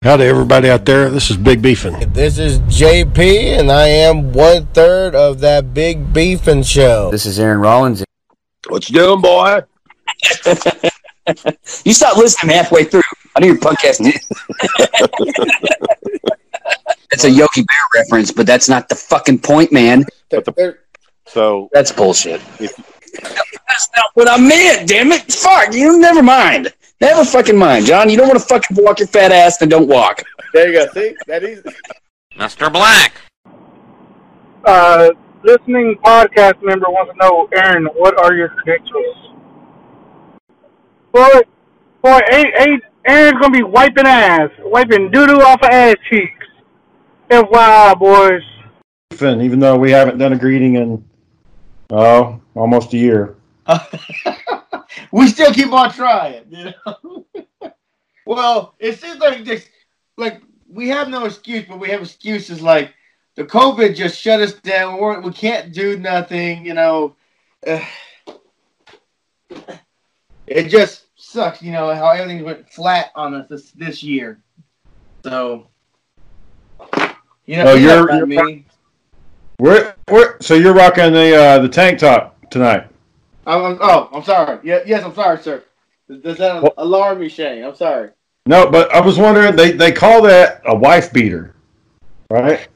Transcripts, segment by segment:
Howdy, everybody out there. This is Big Beefin. This is JP, and I am one third of that Big Beefin show. This is Aaron Rollins. What you doing, boy? you stop listening halfway through. I know you're podcasting. It's a Yogi Bear reference, but that's not the fucking point, man. The, so That's bullshit. If- that's not what I meant, damn it. Fuck, you never mind. Never fucking mind, John. You don't want to fucking walk your fat ass, then don't walk. There you go. See, That easy. Mr. Black. uh, listening podcast member wants to know, Aaron, what are your credentials? Boy, boy, A- A- Aaron's gonna be wiping ass, wiping doo doo off of ass cheeks. FYI, boys. Even though we haven't done a greeting in, oh, almost a year. we still keep on trying, you know. well, it seems like this, like we have no excuse, but we have excuses like the COVID just shut us down. We're, we can't do nothing, you know. Uh, it just sucks, you know, how everything went flat on us this, this year. So, you know, Oh, you're- I you're- mean. We're, we're, so you're rocking the uh, the tank top tonight. I'm, I'm, oh, I'm sorry. Yeah, yes, I'm sorry, sir. Does that What? alarm me, Shane? I'm sorry. No, but I was wondering, they, they call that a wife beater, right?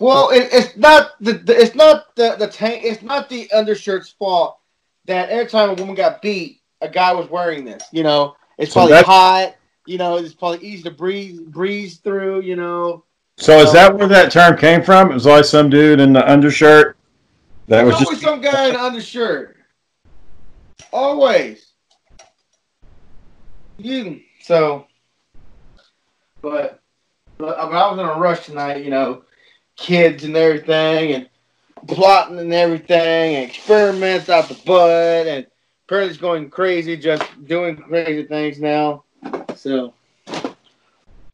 Well, it, it's not the, the it's not the the tank. It's not the undershirt's fault that every time a woman got beat, a guy was wearing this. You know, it's So probably hot. You know, it's probably easy to breathe breeze through. You know, So is that where that term came from? It was always some dude in the undershirt that was just some guy in an undershirt. Always. You so, but but I was in a rush tonight. You know, kids and everything, and plotting and everything, and experiments out the butt, and apparently going crazy, just doing crazy things now. So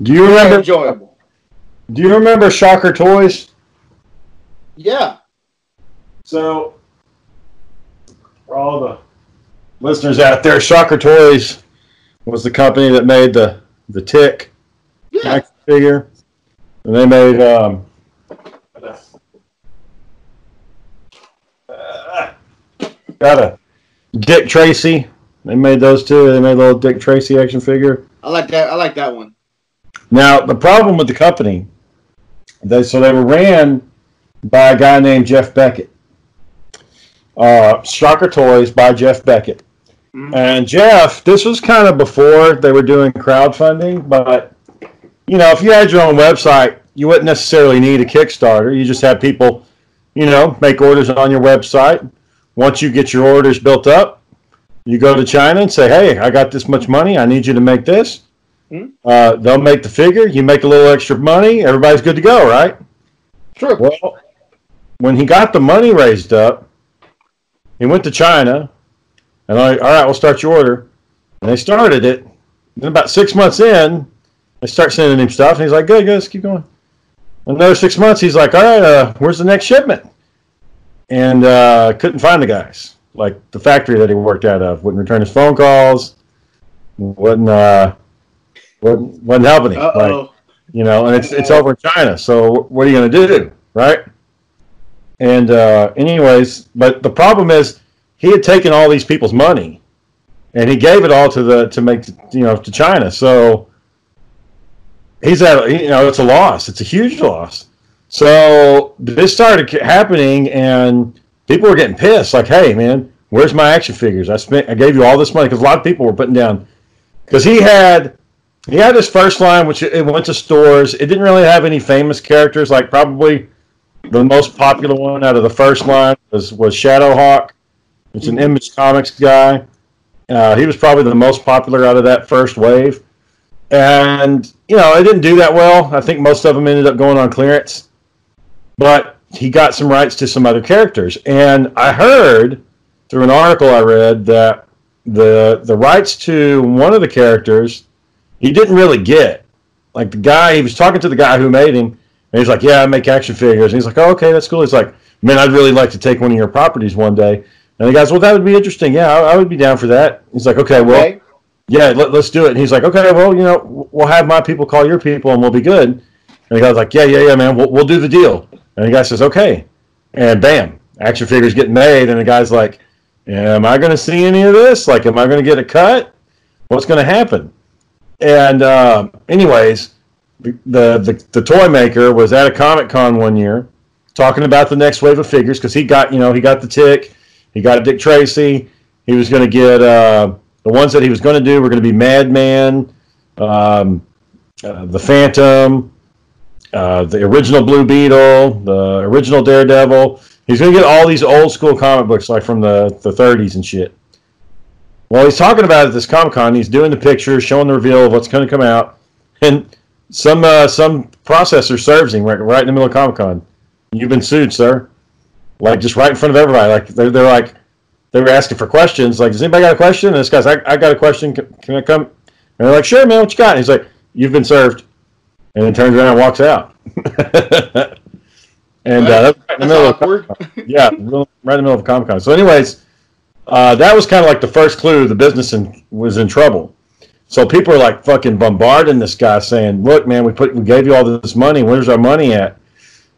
Do you remember? enjoyable. Do you remember Shocker Toys? Yeah. So, for all the listeners out there, Shocker Toys was the company that made the the Tick Yeah. action figure, and they made um, uh, got a Dick Tracy. They made those too. They made a little Dick Tracy action figure. I like that. I like that one. Now the problem with the company, they so they were ran by a guy named Geoff Beckett. Uh, Shocker Toys by Geoff Beckett. Mhm. And Jeff, this was kind of before they were doing crowdfunding, but you know, if you had your own website, you wouldn't necessarily need a Kickstarter. You just have people, you know, make orders on your website. Once you get your orders built up, you go to China and say, "Hey, I got this much money. I need you to make this." Uh, they'll make the figure. You make a little extra money. Everybody's good to go, right? Sure. Well, when he got the money raised up, he went to China, and I, all right, we'll start your order. And they started it. Then about six months in, they start sending him stuff, and he's like, "Good, good, let's keep going." Another six months, he's like, "All right, uh, where's the next shipment?" And uh, couldn't find the guys. Like the factory that he worked out of wouldn't return his phone calls. Wasn't uh, wasn't, wasn't helping him. Like, oh. you know, and it's it's over in China. So what are you going to do, right? And uh, anyways, but the problem is he had taken all these people's money, and he gave it all to the to make you know to China. So he's at you know it's a loss. It's a huge loss. So this started happening, and people were getting pissed. Like, hey, man, where's my action figures? I spent I gave you all this money because a lot of people were putting down because he had he had his first line, which it went to stores. It didn't really have any famous characters. Like probably the most popular one out of the first line was was Shadowhawk. It's an Image Comics guy. Uh, he was probably the most popular out of that first wave, and you know it didn't do that well. I think most of them ended up going on clearance, but he got some rights to some other characters. And I heard through an article I read that the the rights to one of the characters he didn't really get. Like the guy, he was talking to the guy who made him, and he's like, "Yeah, I make action figures." And he's like, "Oh, okay, that's cool." He's like, "Man, I'd really like to take one of your properties one day." And the guy's, "Well, that would be interesting. Yeah, I, I would be down for that." He's like, "Okay, well, Okay. yeah, let, us do it. And he's like, okay, well, you know, we'll have my people call your people, and we'll be good. And the guy's like, yeah, yeah, yeah, man, we'll, we'll do the deal. And the guy says, okay, and bam, action figures get made, and the guy's like, am I going to see any of this? Like, am I going to get a cut? What's going to happen? And uh, anyways, the, the the toy maker was at a Comic Con one year, talking about the next wave of figures because he got you know he got the tick, he got Dick Tracy, he was going to get uh, the ones that he was going to do were going to be Madman, um, uh, the Phantom, uh, the original Blue Beetle, the original Daredevil. He's going to get all these old school comic books like from the, the 30s and shit. Well, he's talking about it at this Comic Con. He's doing the pictures, showing the reveal of what's going to come out, and some uh, some processor serves him right, right in the middle of Comic Con. You've been sued, sir. Like just right in front of everybody. Like they're, they're like they were asking for questions. Like, does anybody got a question? And this guy's, I, I got a question. Can, can I come? And they're like, sure, man. What you got? And he's like, you've been served. And then turns around and walks out. and uh, that's right in the middle awkward. of yeah, right in the middle of Comic Con. So, anyways, uh, that was kind of like the first clue the business in, was in trouble. So people are like fucking bombarding this guy, saying, "Look, man, we put we gave you all this money. Where's our money at?"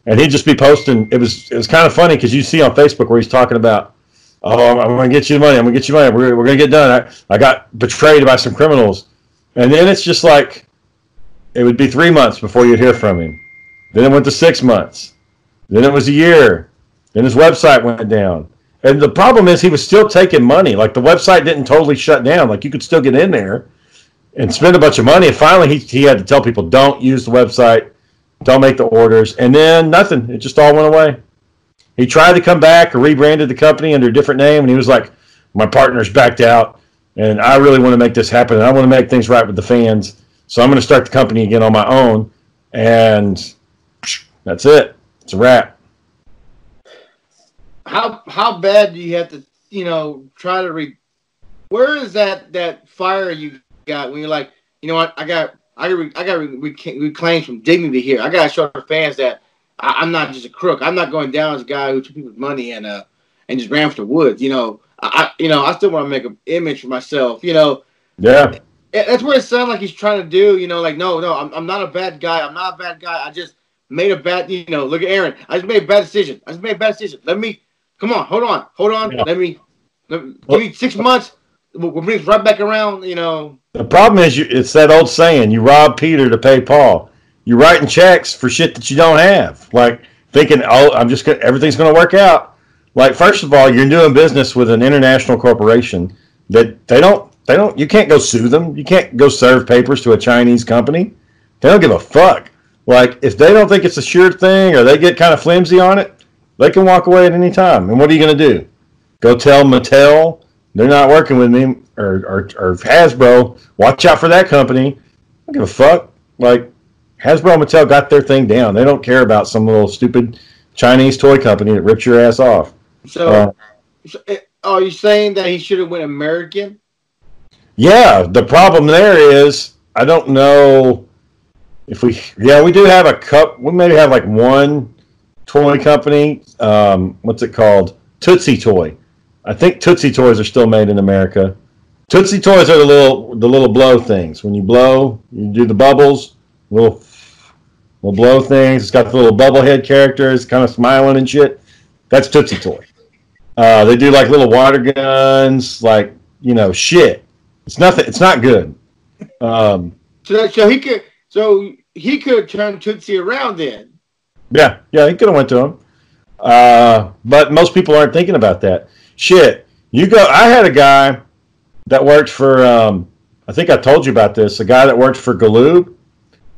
And he'd just be posting. It was it was kind of funny because you see on Facebook where he's talking about oh, I'm, I'm going to get you money. I'm going to get you money. We're, we're going to get done. I, I got betrayed by some criminals. And then it's just like, it would be three months before you'd hear from him. Then it went to six months. Then it was a year. Then his website went down. And the problem is he was still taking money. Like the website didn't totally shut down. Like you could still get in there and spend a bunch of money. And finally he, he had to tell people, don't use the website. Don't make the orders. And then nothing. It just all went away. He tried to come back or rebranded the company under a different name, and he was like, "My partner's backed out, and I really want to make this happen, and I want to make things right with the fans. So I'm going to start the company again on my own." And that's it. It's a wrap. How how bad do you have to you know try to re? Where is that that fire you got when you're like, you know what, I got I got I got reclaimed from dignity here. I got to show the fans that I, am not just a crook. I'm not going down as a guy who took people's money and uh and just ran for the woods. You know, I you know I still want to make an image for myself. You know. Yeah. That's what it sounds like he's trying to do. You know, like no, no, I'm, I'm not a bad guy. I'm not a bad guy. I just made a bad. You know, look at Aaron. I just made a bad decision. I just made a bad decision. Let me. Come on, hold on, hold on. Yeah. Let me. Let me give me six months. We'll bring this right back around. You know. The problem is, you, it's that old saying: you rob Peter to pay Paul you're writing checks for shit that you don't have. Like thinking, oh, I'm just gonna, everything's going to work out. Like first of all, you're doing business with an international corporation that they don't they don't you can't go sue them. You can't go serve papers to a Chinese company. They don't give a fuck. Like if they don't think it's a sure thing or they get kind of flimsy on it, they can walk away at any time. And what are you going to do? Go tell Mattel they're not working with me or, or, or Hasbro. Watch out for that company. I don't give a fuck. Like Hasbro and Mattel got their thing down. They don't care about some little stupid Chinese toy company that rips your ass off. So, uh, so eh, are you saying that he should have went American? Yeah, the problem there is I don't know if we. Yeah, we do have a cup. We maybe have like one toy company. Um, what's it called? Tootsie Toy. I think Tootsie Toys are still made in America. Tootsie Toys are the little the little blow things. When you blow, you do the bubbles. Little will blow things. It's got the little bubble head characters, kind of smiling and shit. That's Tootsie Toy. Uh, they do like little water guns, like you know, shit. It's nothing. It's not good. Um, so, so he could, so he could turn Tootsie around then. Yeah, yeah, he could have went to him. Uh, but most people aren't thinking about that. Shit, you go. I had a guy that worked for. Um, I think I told you about this. A guy that worked for Galoob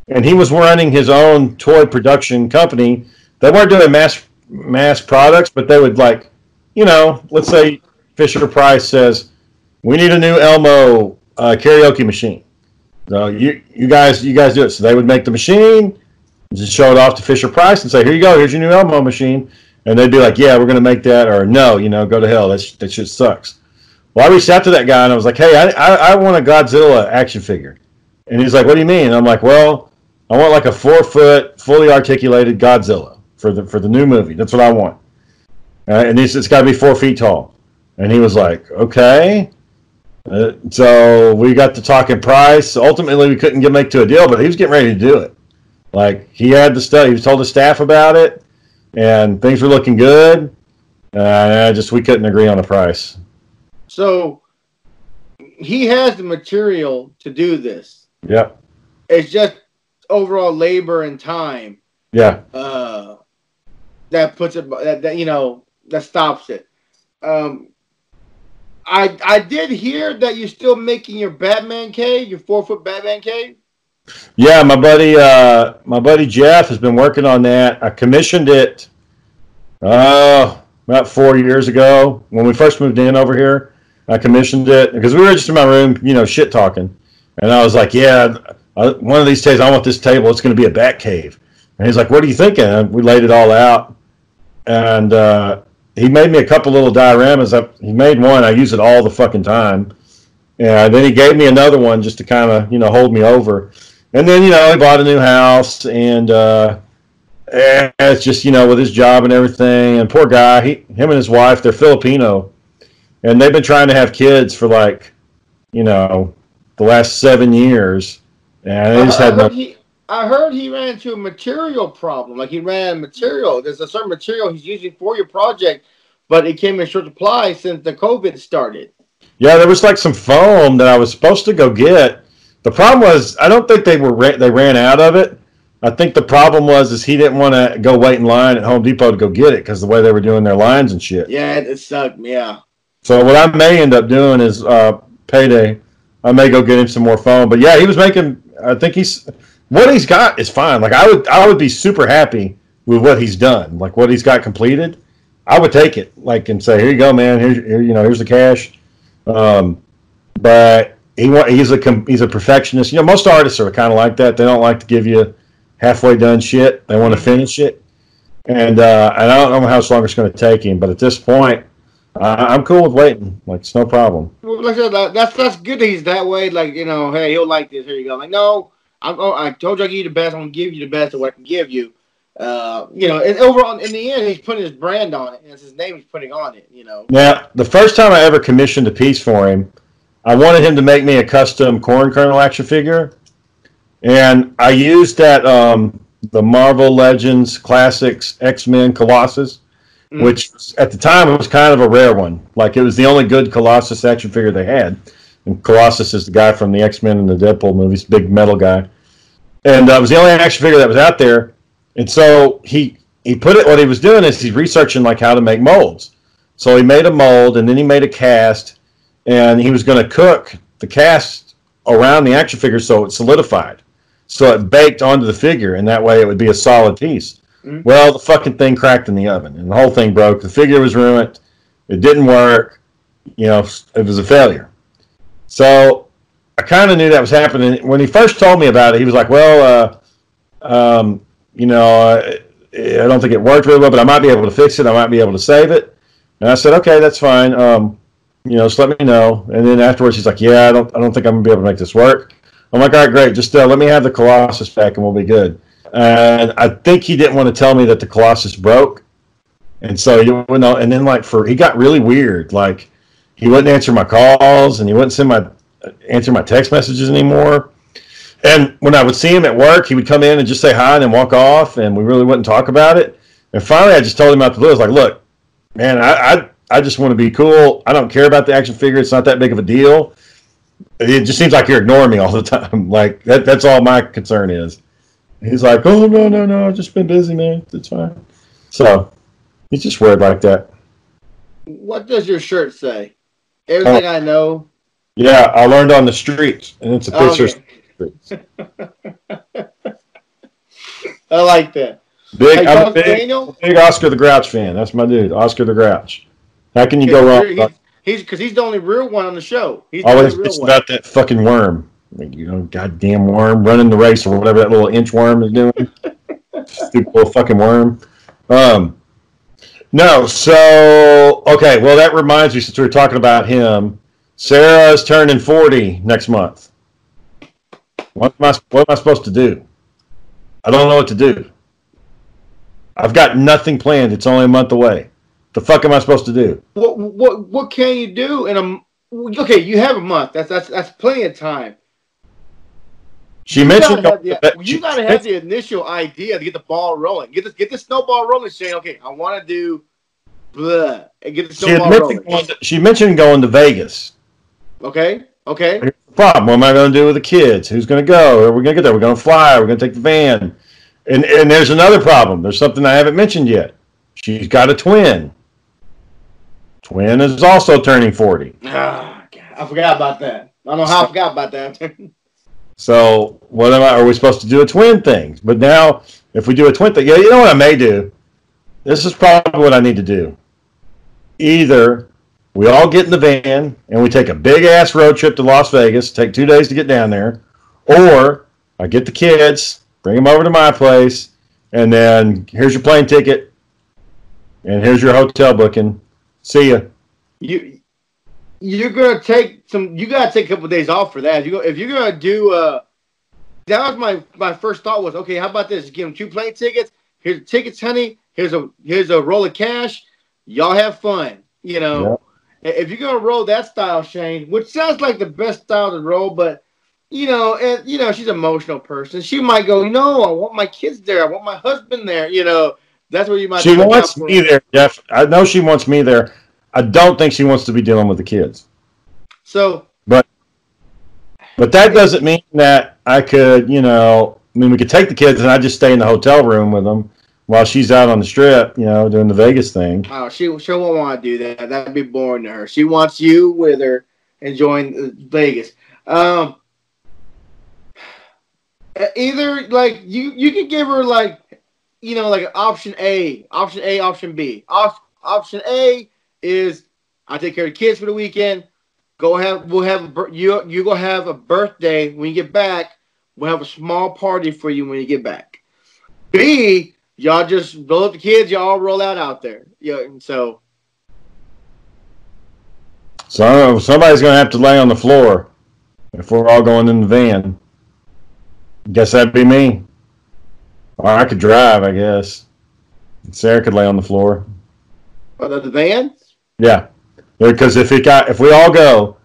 and he was running his own toy production company. They weren't doing mass mass products, but they would like, you know, let's say Fisher Price says, "We need a new Elmo uh, karaoke machine." So you you guys you guys do it. So they would make the machine, just show it off to Fisher Price and say, "Here you go. Here's your new Elmo machine." And they'd be like, "Yeah, we're going to make that," or "No, you know, go to hell. That that shit sucks." Well, I reached out to that guy and I was like, "Hey, I, I, I want a Godzilla action figure," and he's like, "What do you mean?" And I'm like, "Well." I want like a four foot, fully articulated Godzilla for the for the new movie. That's what I want. Uh, and it's, it's got to be four feet tall. And he was like, okay. Uh, so we got to talking price. Ultimately, we couldn't get make to a deal, but he was getting ready to do it. Like he had the stuff. He was told the staff about it, and things were looking good. Uh, just we couldn't agree on a price. So he has the material to do this. Yeah. It's just overall labor and time Yeah. uh, that puts it that, that you know that stops it. Um, I I did hear that you're still making your Batman cave, your four foot Batman cave. Yeah, my buddy, uh, my buddy Jeff has been working on that. I commissioned it, uh, about four years ago when we first moved in over here. I commissioned it because we were just in my room, you know, shit talking, and I was like, "Yeah, I, one of these days I want this table. It's going to be a bat cave." And he's like, "What are you thinking?" And we laid it all out, and uh, he made me a couple little dioramas. I, he made one. I use it all the fucking time, and then he gave me another one just to kind of, you know, hold me over. And then, you know, he bought a new house, and uh, and it's just, you know, with his job and everything. And poor guy, he, him and his wife, they're Filipino, and they've been trying to have kids for like, you know, the last seven years, and they just had no. he, I heard he ran into a material problem. Like he ran material. There's a certain material he's using for your project, but it came in short supply since the COVID started. Yeah, there was like some foam that I was supposed to go get. The problem was I don't think they were they ran out of it. I think the problem was is he didn't want to go wait in line at Home Depot to go get it because the way they were doing their lines and shit. Yeah, it sucked. Yeah. So what I may end up doing is uh, payday. I may go get him some more foam. But yeah, he was making. I think he's what he's got is fine. Like I would I would be super happy with what he's done. Like what he's got completed. I would take it. Like and say, here you go, man. Here's here, you know here's the cash. Um, but he he's a he's a perfectionist. You know, most artists are kind of like that. They don't like to give you halfway done shit. They want to finish it. And uh, and I don't know how much longer it's going to take him. But at this point, I I'm cool with waiting. Like it's no problem. Well, like I said, that's that's good that he's that way. Like you know, hey, he'll like this. Here you go. Like no, I'm. Oh, I told you I give you the best. I'm gonna give you the best of what I can give you. Uh, you know, and overall, in the end, he's putting his brand on it, and it's his name he's putting on it. You know. Now, the first time I ever commissioned a piece for him, I wanted him to make me a custom corn kernel action figure, and I used that um, the Marvel Legends Classics X Men Colossus, Mm. which at the time was kind of a rare one. Like it was the only good Colossus action figure they had, and Colossus is the guy from the X Men and the Deadpool movies, big metal guy, and uh, it was the only action figure that was out there. And so he he put it. What he was doing is he's researching like how to make molds. So he made a mold and then he made a cast, and he was going to cook the cast around the action figure so it solidified, so it baked onto the figure, and that way it would be a solid piece. Mhm. Well, the fucking thing cracked in the oven, and the whole thing broke. The figure was ruined. It didn't work. You know, it was a failure. So I kind of knew that was happening when he first told me about it. He was like, "Well, uh, um, you know, I don't think it worked really well, but I might be able to fix it. I might be able to save it." And I said, "Okay, that's fine. Um, you know, just let me know." And then afterwards, he's like, "Yeah, I don't, I don't think I'm gonna be able to make this work." I'm like, "All right, great. Just uh, let me have the Colossus back, and we'll be good." And I think he didn't want to tell me that the Colossus broke, and so you know, and then like for he got really weird. Like he wouldn't answer my calls, and he wouldn't send my answer my text messages anymore. And when I would see him at work, he would come in and just say hi and then walk off, and we really wouldn't talk about it. And finally, I just told him out the blue, I was like, "Look, man, I, I I just want to be cool. I don't care about the action figure. It's not that big of a deal. It just seems like you're ignoring me all the time. Like that, that's all my concern is." He's like, "Oh no, no, no, I've just been busy, man. It's fine." So he's just weird like that. What does your shirt say? Everything oh. I know. Yeah, I learned on the streets, and it's a oh, picture. Okay. I like that. Big, Hey, I'm a big, Daniel? big Oscar the Grouch fan. That's my dude, Oscar the Grouch. How can you go wrong? He's he's because he's the only real one on the show. He's the Always only it's real one. about that fucking worm. You know, goddamn worm running the race or whatever that little inch worm is doing. Stupid little fucking worm. Um, no, so okay. Well, that reminds me since we were talking about him. Sarah is turning forty next month. What am I? What am I supposed to do? I don't know what to do. I've got nothing planned. It's only a month away. The fuck am I supposed to do? What what what can you do in a okay, you have a month. That's that's that's plenty of time. She You mentioned gotta have the, you gotta have the initial idea to get the ball rolling. Get this get the snowball rolling, Shane. Okay, I want to do blah and get the she, snowball mentioned rolling. going to, she mentioned going to Vegas. Okay, okay. Here's the problem. What am I going to do with the kids? Who's going to go? Are we going to get there? We're going to fly. We're going to take the van. And and there's another problem. There's something I haven't mentioned yet. She's got a twin. Twin is also turning 40. Ah, God, I forgot about that. I don't know how I forgot about that. So what am I? Are we supposed to do a twin thing? But now, if we do a twin thing, yeah, you know what I may do. This is probably what I need to do. Either we all get in the van and we take a big ass road trip to Las Vegas, take two days to get down there, or I get the kids, bring them over to my place, and then here's your plane ticket, and here's your hotel booking. See ya. you you're gonna take some. You gotta take a couple days off for that. You go if you're gonna do. uh That was my my first thought was okay. How about this? Give them two plane tickets. Here's the tickets, honey. Here's a here's a roll of cash. Y'all have fun. You know, if you're gonna roll that style, Shane, which sounds like the best style to roll, but you know, and you know, she's an emotional person. She might go, no, I want my kids there. I want my husband there. You know, that's where you might. She wants me there, Jeff. I know she wants me there. I don't think she wants to be dealing with the kids. So But but that doesn't mean that I could, you know, I mean, we could take the kids and I just stay in the hotel room with them while she's out on the strip, you know, doing the Vegas thing. Oh, she she won't want to do that. That'd be boring to her. She wants you with her enjoying Vegas. Um, either like you you could give her like you know like option A, option A, option B. Op- option A is I take care of the kids for the weekend. Go have we'll have a, you you go have a birthday when you get back. We'll have a small party for you when you get back. B, y'all just roll up the kids. Y'all roll out out there. Yeah, and so So I don't know, somebody's to have to lay on the floor if we're all going in the van. Guess that'd be me. Or I could drive, I guess. Sarah could lay on the floor. the, the van. Yeah, because if it got if we all go,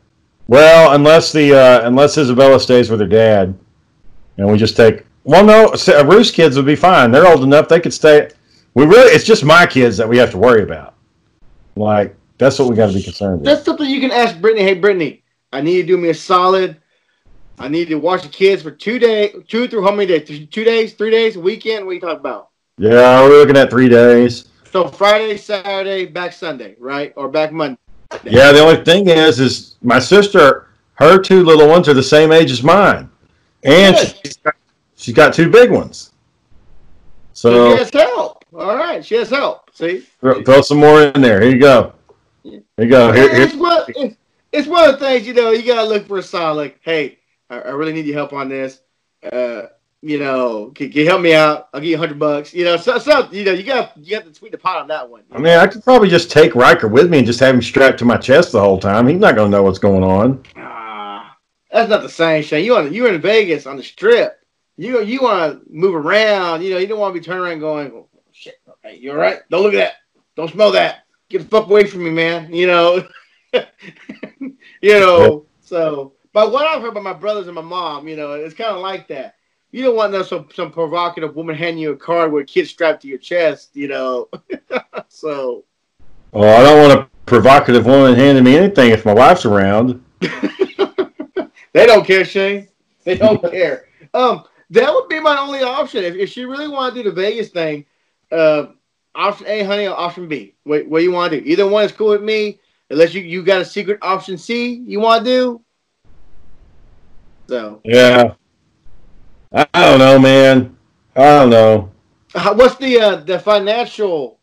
well, unless the uh, unless Isabella stays with her dad, and we just take. Well, no, Sa- Ruth's kids would be fine. They're old enough; they could stay. We really, it's just my kids that we have to worry about. Like that's what we got to be concerned with. That's something you can ask Brittany. Hey, Brittany, I need you to do me a solid. I need to watch the kids for two days, two through how many days? Two days, three days, weekend. What are you talking about? Yeah, we're looking at three days. So Friday, Saturday, back Sunday, right? Or back Monday. Yeah, the only thing is, is my sister, her two little ones are the same age as mine, and she's got, she's got two big ones. So So she has help. All right, she has help. See, throw, throw some more in there. Here you go. Here you go. Here, here. it's one. It's, it's one of the things you know. You gotta look for a sign. Like, hey, I, I really need your help on this. Uh, you know, can, can you help me out? I'll give you a hundred bucks. You know, so, so you know, you got you got to tweet the pot on that one. I mean, I could probably just take Riker with me and just have him strapped to my chest the whole time. He's not going to know what's going on. Ah, that's not the same, Shane. You on you're in Vegas on the strip. You you want to move around. You know, you don't want to be turning around going, oh, shit. Hey, you all right? Don't look at that. Don't smell that. Get the fuck away from me, man. You know. you know. So, but what I've heard by my brothers and my mom, you know, it's kind of like that. You don't want no some some provocative woman handing you a card with a kid strapped to your chest. You know. so. Well, I don't want a provocative woman handing me anything if my wife's around. They don't care, Shane. They don't care. Um, that would be my only option if, if she really want to do the Vegas thing. Uh, option A, honey, or option B. What, what you want to do? Either one is cool with me. Unless you you got a secret option C you want to do. So, Yeah. I don't know, man. I don't know. how, what's the uh, the financial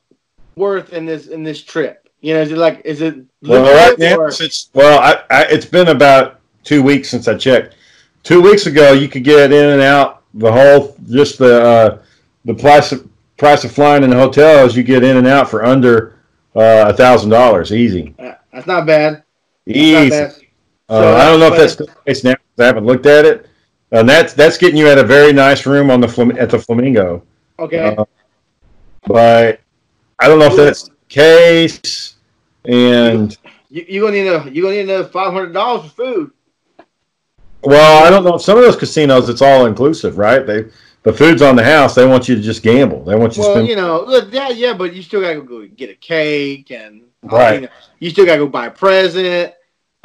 worth in this in this trip? You know, is it like is it Well, right now, since well, I, I, it's been about two weeks since I checked. Two weeks ago, you could get in and out the whole just the uh, the price of price of flying in the hotels. You get in and out for under uh, a thousand dollars, easy, Uh, that's not bad. That's easy. not bad. Uh, So I don't know if that's- the case now. I haven't looked at it, and that's that's getting you at a very nice room on the Flam- at the Flamingo. Okay. Uh, but I don't know if that's the case. And You you gonna need a you're gonna need another five hundred dollars for food. Well, I don't know. Some of those casinos, it's all inclusive, right? They the food's on the house. They want you to just gamble. They want you to Well, spend. you know, look, yeah, yeah, but you still gotta go get a cake and Right. you, know, you still gotta go buy a present.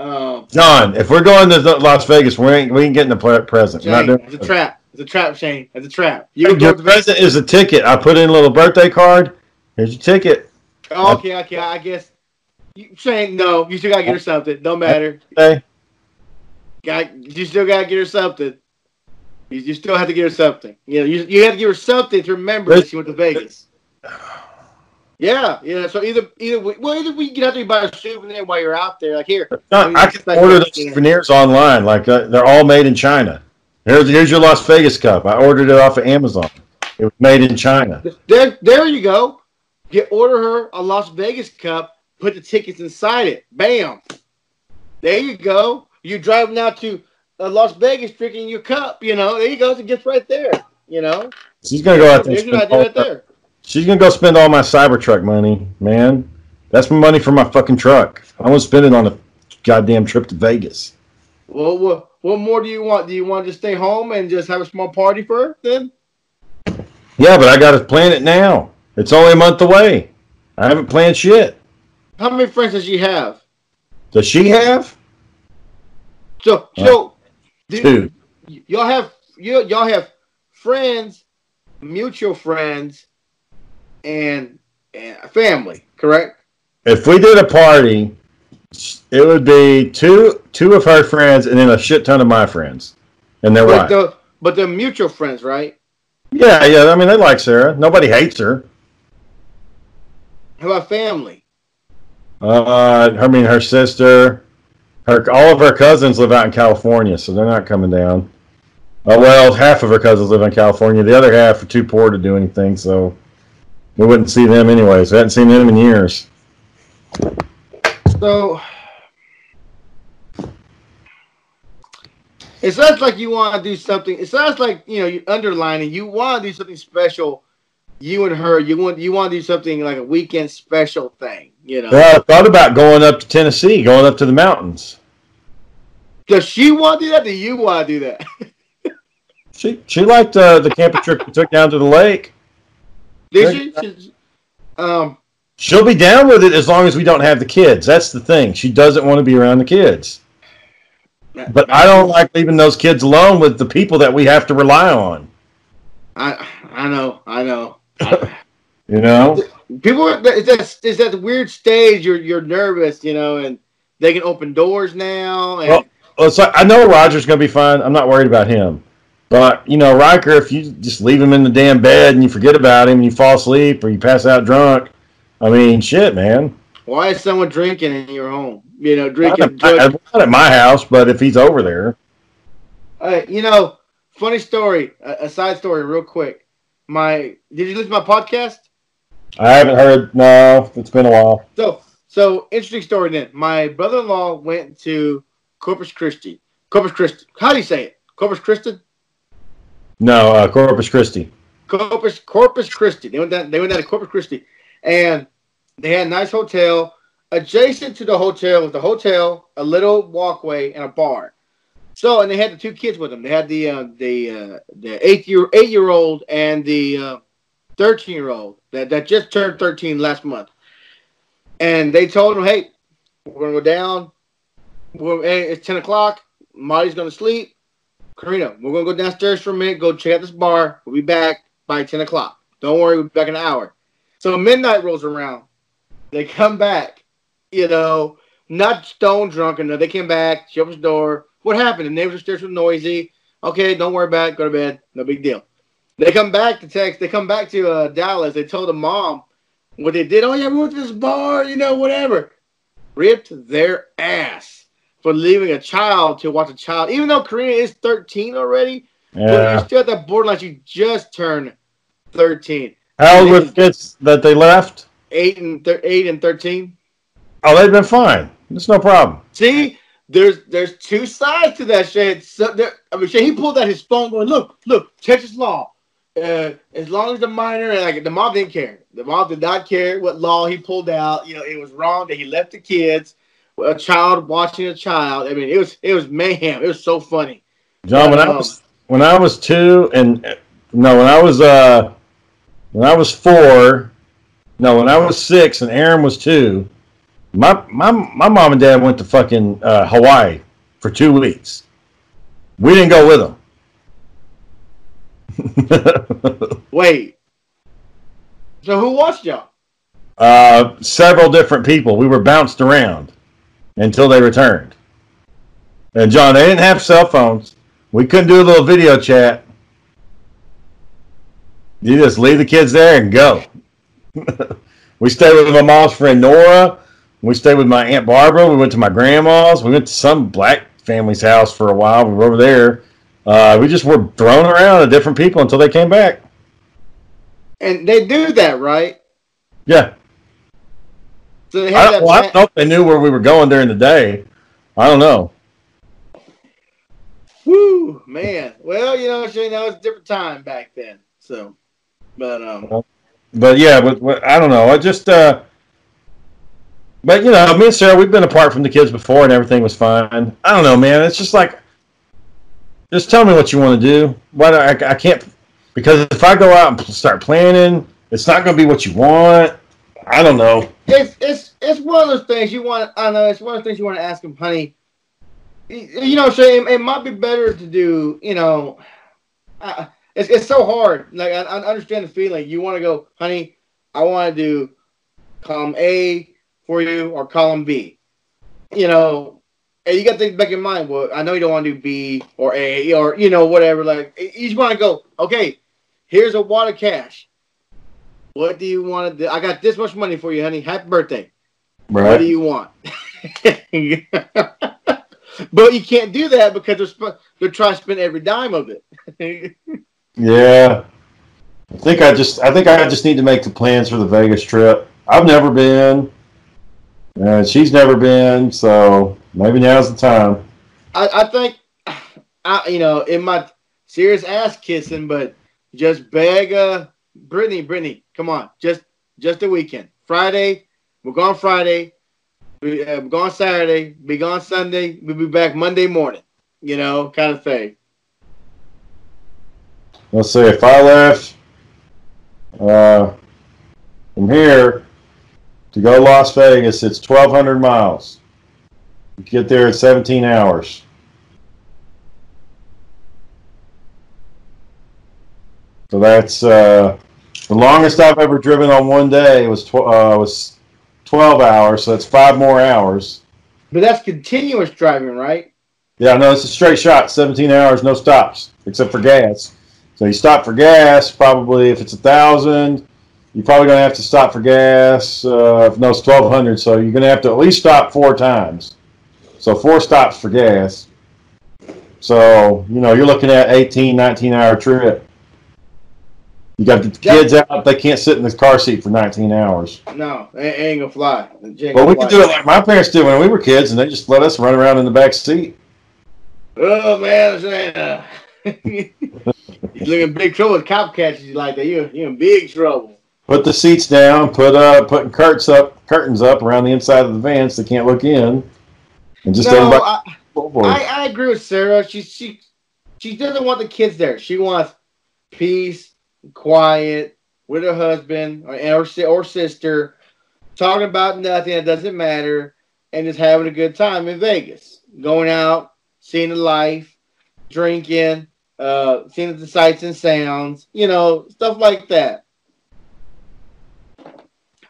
Um, John, if we're going to Las Vegas, we ain't we ain't getting a pre- present. Shane, doing it's a trap. It's a trap, Shane. It's a trap. You Your present is a ticket. I put in a little birthday card. Here's your ticket. Oh, okay, okay. I guess you, Shane. No, you still gotta get her something. Don't matter. Hey, Got you still gotta get her something. You, you still have to get her something. You know, you, you have to give her something to remember that she went to Vegas. Yeah, yeah. So either either we, well either we get out there and buy a souvenir while you're out there. Like here, John, I can order those souvenirs online. Like uh, they're all made in China. Here's here's your Las Vegas cup. I ordered it off of Amazon. It was made in China. There, there you go. Get order her a Las Vegas cup. Put the tickets inside it. Bam. There you go. You driving out to uh, Las Vegas, drinking your cup. You know, there you go. It's a gift right there. You know, She's gonna go out there. there's idea right there. She's gonna go spend all my Cybertruck money, man. That's my money for my fucking truck. I won't spend it on a goddamn trip to Vegas. Well, what, what more do you want? Do you want to stay home and just have a small party for her then? Yeah, but I gotta plan it now. It's only a month away. I haven't planned shit. How many friends does she have? Does she have? So, uh, so do- Two. y'all have you y'all have friends, mutual friends, and and a family, correct? If we did a party, it would be two two of her friends and then a shit ton of my friends and their But wife. the but they're mutual friends, right? Yeah, yeah. I mean, they like Sarah. Nobody hates her. How about family? Uh, I mean, her sister, her all of her cousins live out in California, so they're not coming down. Uh, well, half of her cousins live in California. The other half are too poor to do anything, so we wouldn't see them anyways. We hadn't seen them in years. So it sounds like you want to do something. It sounds like you know you underlining. You want to do something special. You and her. You want you want to do something like a weekend special thing. You know. Well, I thought about going up to Tennessee, going up to the mountains. Does she want to do that? Do you want to do that? She she liked uh, the camping trip we took down to the lake. Did she? She- Um. She'll be down with it as long as we don't have the kids. That's the thing. She doesn't want to be around the kids. But I don't like leaving those kids alone with the people that we have to rely on. I I know. I know. You know? People, are- it's that, it's that weird stage. You're you're nervous, you know, and they can open doors now. And Well, well, it's I know Roger's going to be fine. I'm not worried about him. But, you know, Riker, if you just leave him in the damn bed and you forget about him and you fall asleep or you pass out drunk, I mean, shit, man. why is someone drinking in your home? You know, Not drinking. at, my- not at my house, but if he's over there. Uh, you know, funny story. A, a side story, real quick. My did you listen to my podcast? I haven't heard. No, it's been a while. So so interesting story. Then my brother-in-law went to Corpus Christi. Corpus Christi. How do you say it? Corpus Christi. No, uh, Corpus Christi. Corpus Corpus Christi. They went down. They went down to Corpus Christi, and they had a nice hotel. Adjacent to the hotel was the hotel, a little walkway, and a bar. So, and they had the two kids with them. They had the uh, the uh, the eight year eight year old and the uh, thirteen year old that that just turned thirteen last month. And they told them, "Hey, we're gonna go down. We're, hey, it's ten o'clock. Marty's gonna sleep. Karina, we're gonna go downstairs for a minute, go check out this bar. We'll be back by ten o'clock. Don't worry, we'll be back in an hour. So midnight rolls around. They come back, you know, not stone drunk enough. They came back, she opens the door. What happened? The neighbors upstairs were noisy. Okay, don't worry about it. Go to bed. No big deal. They come back to text. They come back to uh, Dallas. They told the mom what they did. Oh yeah, we went to this bar. You know, whatever. Ripped their ass for leaving a child to watch a child, even though Karina is 13 already. But you're still at that borderline. You just turned 13. How old were the kids that they left? Eight and thir- eight and 13. Oh, they've been fine. It's no problem. See, there's there's two sides to that shit. So there, I mean, shit, he pulled out his phone, going, "Look, look, Texas law. Uh, as long as the minor, and like the mom didn't care. The mom did not care what law he pulled out. You know, it was wrong that he left the kids a child watching a child. I mean, it was it was mayhem. It was so funny. John, when I Um, was when I was two and no, when I was uh when I was four, no, when I was six and Aaron was two, my my my mom and dad went to fucking uh, Hawaii for two weeks. We didn't go with them. Wait. So who watched y'all? uh, several different people. We were bounced around until they returned. And John, they didn't have cell phones. We couldn't do a little video chat. You just leave the kids there and go. we stayed with my mom's friend Nora. We stayed with my aunt Barbara. We went to my grandma's. We went to some black family's house for a while. We were over there. Uh, we just were thrown around to different people until they came back. And they do that, right? Yeah. So they I don't, that. well, I don't know if they knew where we were going during the day. I don't know. Woo, man. Well, you know, Shane, that was a different time back then. So, but um, But yeah, but, but I don't know. I just, uh, but you know, me and Sarah, we've been apart from the kids before, and everything was fine. I don't know, man. It's just like, just tell me what you want to do. Why do I, I can't? Because if I go out and start planning, it's not going to be what you want. I don't know. it's it's it's one of those things you want. I know it's one of the things you want to ask him, honey. You know, Shane, it might be better to do. You know, uh, it's it's so hard. Like I, I understand the feeling. You want to go, honey. I want to do column A for you or column B. You know, and you got think back in mind. Well, I know you don't want to do B or A or you know whatever. Like you just want to go. Okay, here's a wad of cash. What do you want to do? I got this much money for you, honey. Happy birthday. What do you want? but you can't do that because they're, sp- they're trying to spend every dime of it. Yeah. I think I just I think I just need to make the plans for the Vegas trip. I've never been. And she's never been, so maybe now's the time. I, I think, I you know, in my serious ass kissing, but just beg uh Brittany, Brittany, come on, just just a weekend. Friday, we're gone Friday. We, uh, we're gone Saturday. Be gone Sunday. We'll be back Monday morning. You know, kind of thing. Let's see, if I left uh, from here to go to Las Vegas, it's 1,200 miles. You get there in 17 hours. So that's uh, the longest I've ever driven on one day was tw- uh, was 12 hours. So that's five more hours. But that's continuous driving, right? Yeah, no, it's a straight shot. 17 hours, no stops except for gas. So you stop for gas, probably if it's a thousand, you're probably gonna have to stop for gas. Uh, if no, it's 1200. So you're gonna have to at least stop four times. So four stops for gas. So you know you're looking at 18, 19 hour trip. You got the kids out; they can't sit in the car seat for 19 hours. No, it ain't gonna fly. Ain't But gonna we could do it like my parents did when we were kids, and they just let us run around in the back seat. Oh man, uh, you're in big trouble with cop catches you like that. You're, you're in big trouble. Put the seats down. Put uh, putting curtains up, curtains up around the inside of the van so they can't look in, and just no. I, I, I agree with Sarah. She she she doesn't want the kids there. She wants peace, quiet with her husband or or, or sister, talking about nothing that doesn't matter, and just having a good time in Vegas. Going out, seeing the life, drinking, uh, seeing the sights and sounds, you know, stuff like that.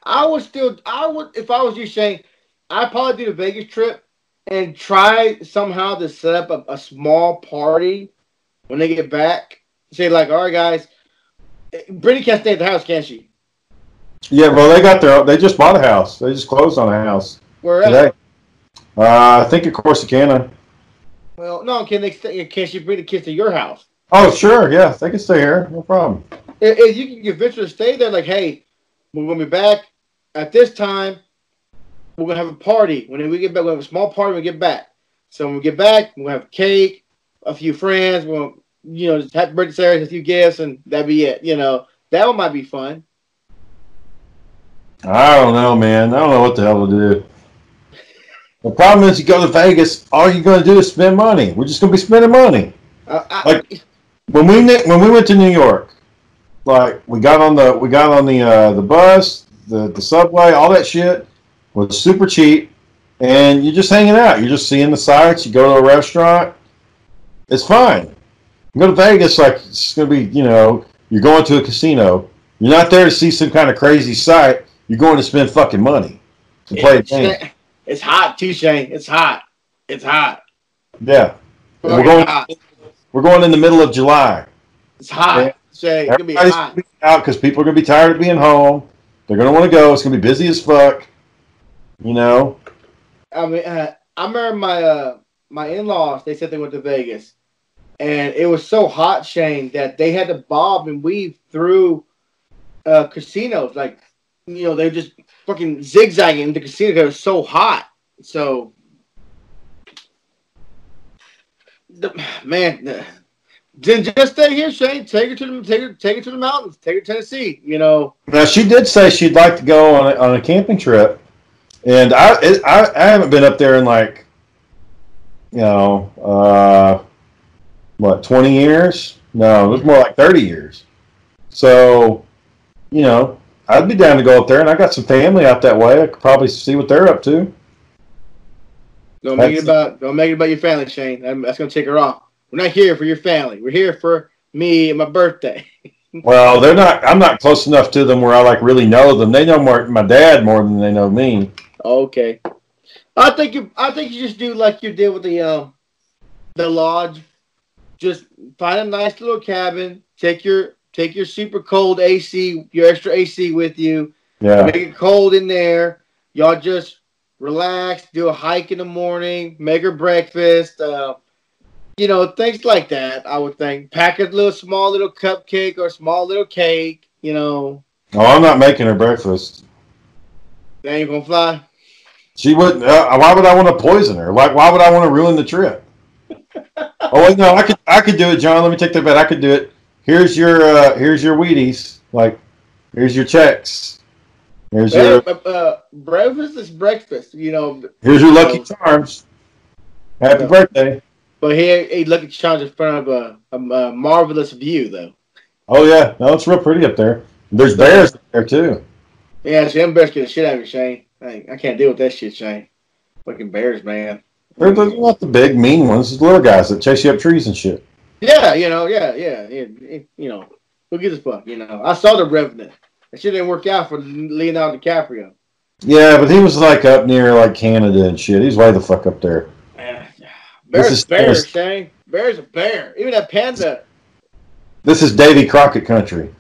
I would still, I would, if I was you, Shane, I'd probably do the Vegas trip and try somehow to set up a, a small party when they get back. Say like, all right, guys, Brittany can't stay at the house, can she? Yeah, well, they got their. They just bought a house. They just closed on a house Where today. Uh, I think at Corsicana. Well, no, can they stay? Can she bring the kids to your house? Oh, sure. Yeah, they can stay here. No problem. If, if you can convince her to stay there, like, hey, we're gonna be back at this time. We're gonna have a party when we get back. We have a small party when we get back. So when we get back, we'll have cake, a few friends. We'll, you know, just happy birthday, Sarah, a few gifts, and that'd be it. You know, that one might be fun. I don't know, man. I don't know what the hell to do. The problem is, you go to Vegas, all you're going to do is spend money. We're just going to be spending money. I, I, Like- When we when we went to New York, like we got on the we got on the uh, the bus, the the subway, all that shit was super cheap, and you're just hanging out. You're just seeing the sights. You go to a restaurant, it's fine. You go to Vegas, like it's going to be, you know, you're going to a casino. You're not there to see some kind of crazy sight. You're going to spend fucking money to play a it's, game. it's hot too, Shane. It's hot. It's hot. Yeah, we're going. hot. We're going in the middle of July. It's hot. Yeah. Shane, it's gonna be hot. gonna be out because people are gonna be tired of being home. They're gonna want to go. It's gonna be busy as fuck. You know. I mean, uh, I remember my uh, my in laws. They said they went to Vegas, and it was so hot, Shane, that they had to bob and weave through uh, casinos. Like, you know, they just fucking zigzagging into casinos it was so hot. So, the, man, the, then just stay here, Shane. Take her to the take her take her to the mountains. Take her to Tennessee. You know, Now she did say she'd like to go on a, on a camping trip, and I, it, I I haven't been up there in like, you know, uh, what twenty years? No, it was more like thirty years. So, you know, I'd be down to go up there, and I got some family out that way. I could probably see what they're up to. Don't make it about don't make it about your family, Shane. That- That's gonna take her off. We're not here for your family. We're here for me and my birthday. Well, they're not. I'm not close enough to them where I like really know them. They know more my dad more than they know me. Okay. I think you I think you just do like you did with the um the lodge. Just find a nice little cabin. Take your take your super cold AC, your extra AC with you. Yeah, Make it cold in there. Y'all just relax, do a hike in the morning, make her breakfast, uh, you know, things like that. I would think. Pack a little small little cupcake or small little cake, you know. Oh, I'm not making her breakfast. That ain't gonna fly. She wouldn't. Uh, why would I want to poison her? Like, why would I want to ruin the trip? Oh wait, no, I could. I could do it, John. Let me take that bet. I could do it. Here's your. Uh, here's your Wheaties. Like, here's your checks. Here's Uh, your. uh, breakfast is breakfast, you know. Here's your Lucky Charms. Happy birthday. But he he Lucky Charms in front of a, a, a marvelous view, though. Oh yeah, no, it's real pretty up there. There's bears there too. Yeah, see, them bears get the shit out of you, Shane. I, I can't deal with that shit, Shane. Fucking bears, man. They're, they're not the big mean ones. The little guys that chase you up trees and shit. Yeah, you know, yeah, yeah, yeah. you know, who gives a fuck? You know, I saw the Revenant. That shit didn't work out for Leonardo DiCaprio. Yeah, but he was like up near like Canada and shit. He's way the fuck up there. Bears, This is- bears, Shane. Bear's a bear. Even that panda. This is Davy Crockett country.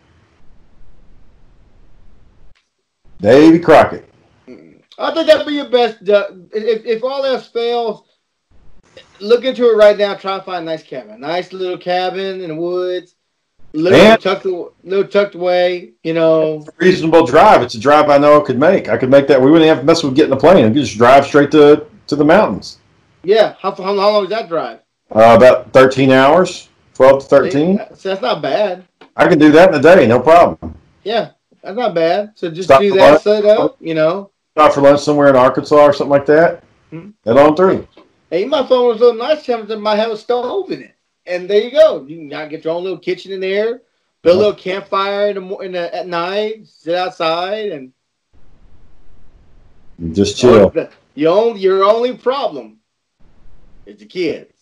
Davy Crockett. I think that'd be your best. Uh, if, if all else fails, look into it right now. Try to find a nice cabin, nice little cabin in the woods, little Man. tucked, little tucked away. You know, Reasonable drive. It's a drive I know I could make. I could make that. We wouldn't have to mess with getting a plane. We could just drive straight to to the mountains. yeah. How, how, how long is that drive? Uh, about 13 hours, 12 to 13. So that's not bad. I can do that in a day, no problem. Yeah, that's not bad. So just Stop do that, lunch. set up. You know, Stop for lunch somewhere in Arkansas or something like that. Hmm. Head on through. Hey, my phone was a little nice. Temperature might have a stove in it, and there you go. You can now get your own little kitchen in there. Build a little campfire in the, in the at night. Sit outside and Just chill. Your only, your only problem is the kids.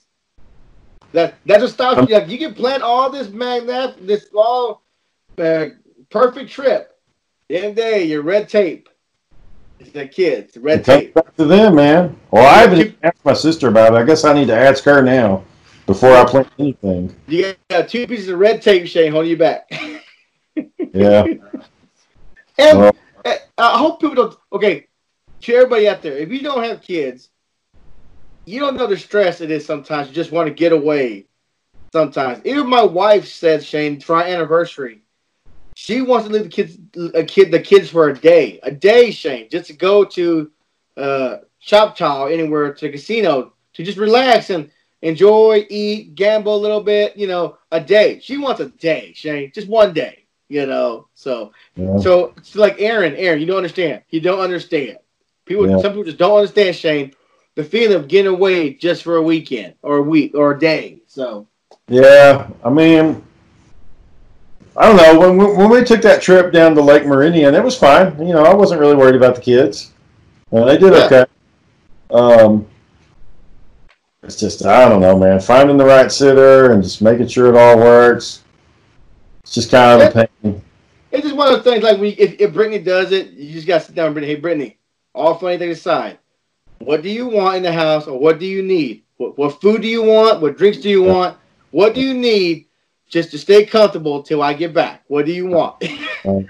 That that just stops you. Like, you can plan all this magnet, this all uh, perfect trip. The end of the day, your red tape. It's the kids. Red It tape. back to them, man. Well, I haven't even asked my sister about it. I guess I need to ask her now before I plan anything. You got two pieces of red tape, Shane, holding you back. Yeah. And Well- uh, I hope people don't. Okay, to everybody out there, if you don't have kids, you don't know the stress it is sometimes. You just want to get away. Sometimes, even my wife said, Shane, for our anniversary, she wants to leave the kids, a kid, the kids for a day, a day, Shane, just to go to uh, Choctaw, anywhere to the casino, to just relax and enjoy, eat, gamble a little bit. You know, a day. She wants a day, Shane, just one day. You know, so yeah. so it's like Aaron, Aaron, you don't understand. You don't understand. People, Yeah. some people just don't understand, Shane. the feeling of getting away just for a weekend or a week or a day. So Yeah, I mean, I don't know. When we, when we took that trip down to Lake Meridian, it was fine. You know, I wasn't really worried about the kids. Uh, they did Yeah. okay. Um, it's just I don't know, man. Finding the right sitter and just making sure it all works. It's just kind of a pain. it's just one of those things. Like you, if, if Brittany does it, you just got to sit down and Brittany. Hey, Brittany, all funny things aside, what do you want in the house, or what do you need? What, what food do you want? What drinks do you want? What do you need just to stay comfortable till I get back? What do you want?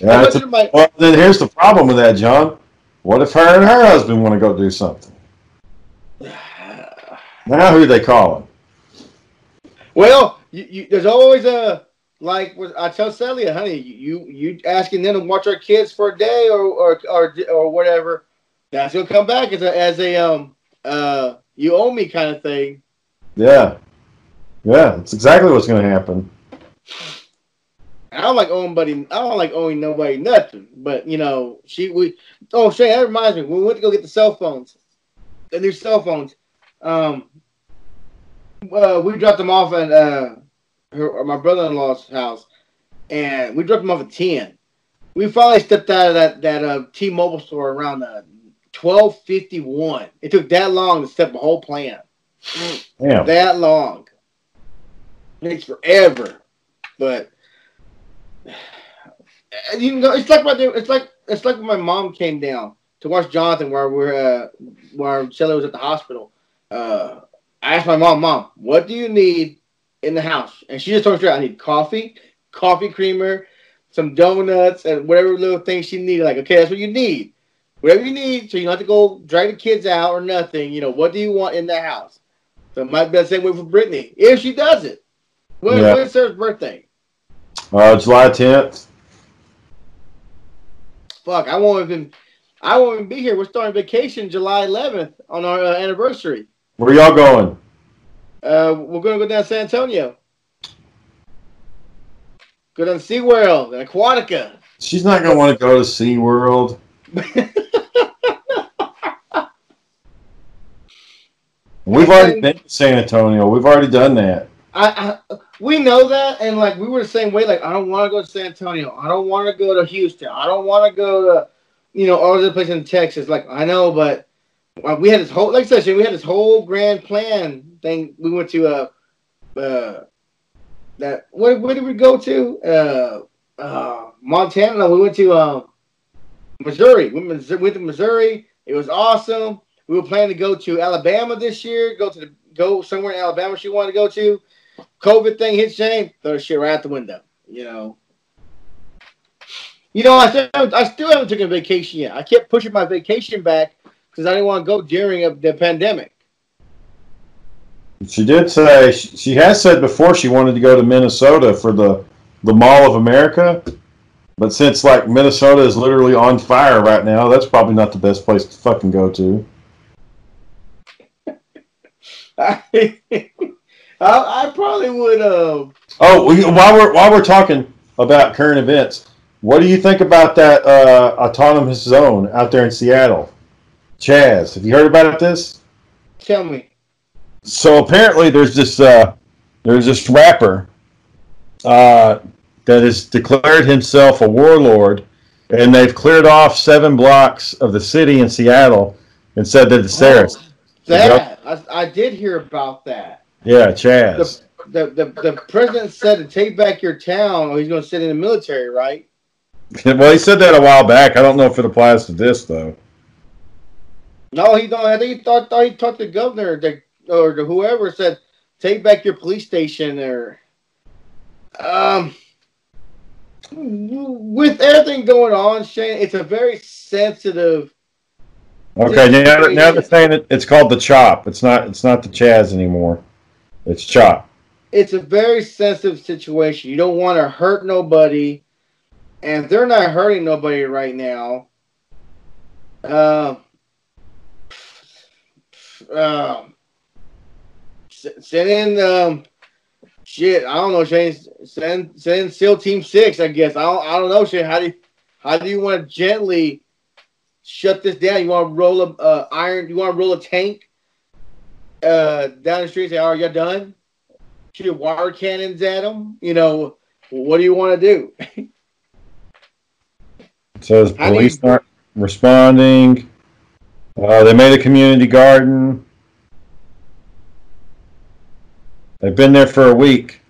Yeah, I it's looked a- well, then here's the problem with that, John. What if her and her husband want to go do something? Now who they calling? Well, you, you, there's always a like I tell Celia, honey, you you asking them to watch our kids for a day or or or, or whatever. That's gonna come back as a as a um uh you owe me kind of thing. Yeah, yeah, that's exactly what's going to happen. I don't like owing buddy. I don't like owing nobody nothing. But you know, she we. Oh, Shane, that reminds me. When we went to go get the cell phones, the new cell phones. Um, uh, we dropped them off at uh, her, my brother-in-law's house, and we dropped them off at ten. We finally stepped out of that that uh, T-Mobile store around uh, twelve fifty-one. It took that long to set the whole plan. Yeah, That long. Takes forever, but you know, it's like my it's like it's like when my mom came down to watch Jonathan while we're uh, while Shelly was at the hospital. Uh, I asked my mom, "Mom, what do you need in the house?" And she just told me "I need coffee, coffee creamer, some donuts, and whatever little thing she needed." Like, okay, that's what you need. Whatever you need, so you don't have to go drag the kids out or nothing. You know, what do you want in the house? So it might be the same way for Brittany if she does it. When, Yeah. When's her birthday? uh, July 10th. Fuck, I won't even. I won't even be here. We're starting vacation July 11th on our uh, anniversary. Where y'all going? Uh, we're gonna go down to San Antonio. Go down to SeaWorld and Aquatica. She's not going to want to go to SeaWorld. We've already been to San Antonio. We've already done that. I, I we know that, and like we were the same way. Like I don't want to go to San Antonio. I don't want to go to Houston. I don't want to go to, you know, all the places in Texas. Like I know, but uh, we had this whole, like said, we had this whole grand plan thing. We went to uh, uh, that where, where did we go to? Uh, uh, Montana. We went to um, Missouri. We went to- went to Missouri. It was awesome. We were planning to go to Alabama this year. Go to the go somewhere in Alabama she wanted to go to. COVID thing hit Shane, throw shit right out the window. You know. You know, I still, I still haven't taken a vacation yet. I kept pushing my vacation back because I didn't want to go during the pandemic. She did say, she has said before she wanted to go to Minnesota for the, the Mall of America. But since like Minnesota is literally on fire right now, that's probably not the best place to fucking go to. I, I probably would. Uh, Oh, while we're while we're talking about current events, what do you think about that uh, autonomous zone out there in Seattle? Chaz, have you heard about this? tell me. So apparently, there's this uh, there's this rapper uh, that has declared himself a warlord, and they've cleared off seven blocks of the city in Seattle and said that it's theirs. That I, I did hear about that. Yeah, Chaz. The, the the president said to take back your town, or he's going to sit in the military, right? well, he said that a while back. I don't know if it applies to this though. No, he don't. I think he thought, thought he talked to the governor the, or to whoever said take back your police station or um with everything going on, Shane. It's a very sensitive. Okay, now, now they're saying it, it's called the Chop. It's not. It's not the Chaz anymore. It's Chop. It's a very sensitive situation. You don't want to hurt nobody, and they're not hurting nobody right now. Um. Um. s- Send in um. Shit, I don't know, Shane. Send send SEAL Team Six. I guess I don't. I don't know, Shane. How do you, how do you want to gently shut this down. You want to roll a uh, iron? You want to roll a tank uh, down the street? Say, "Are you done?" Shoot water cannons at them. You know, what do you want to do? It says police need- aren't responding. Uh, they made a community garden. They've been there for a week.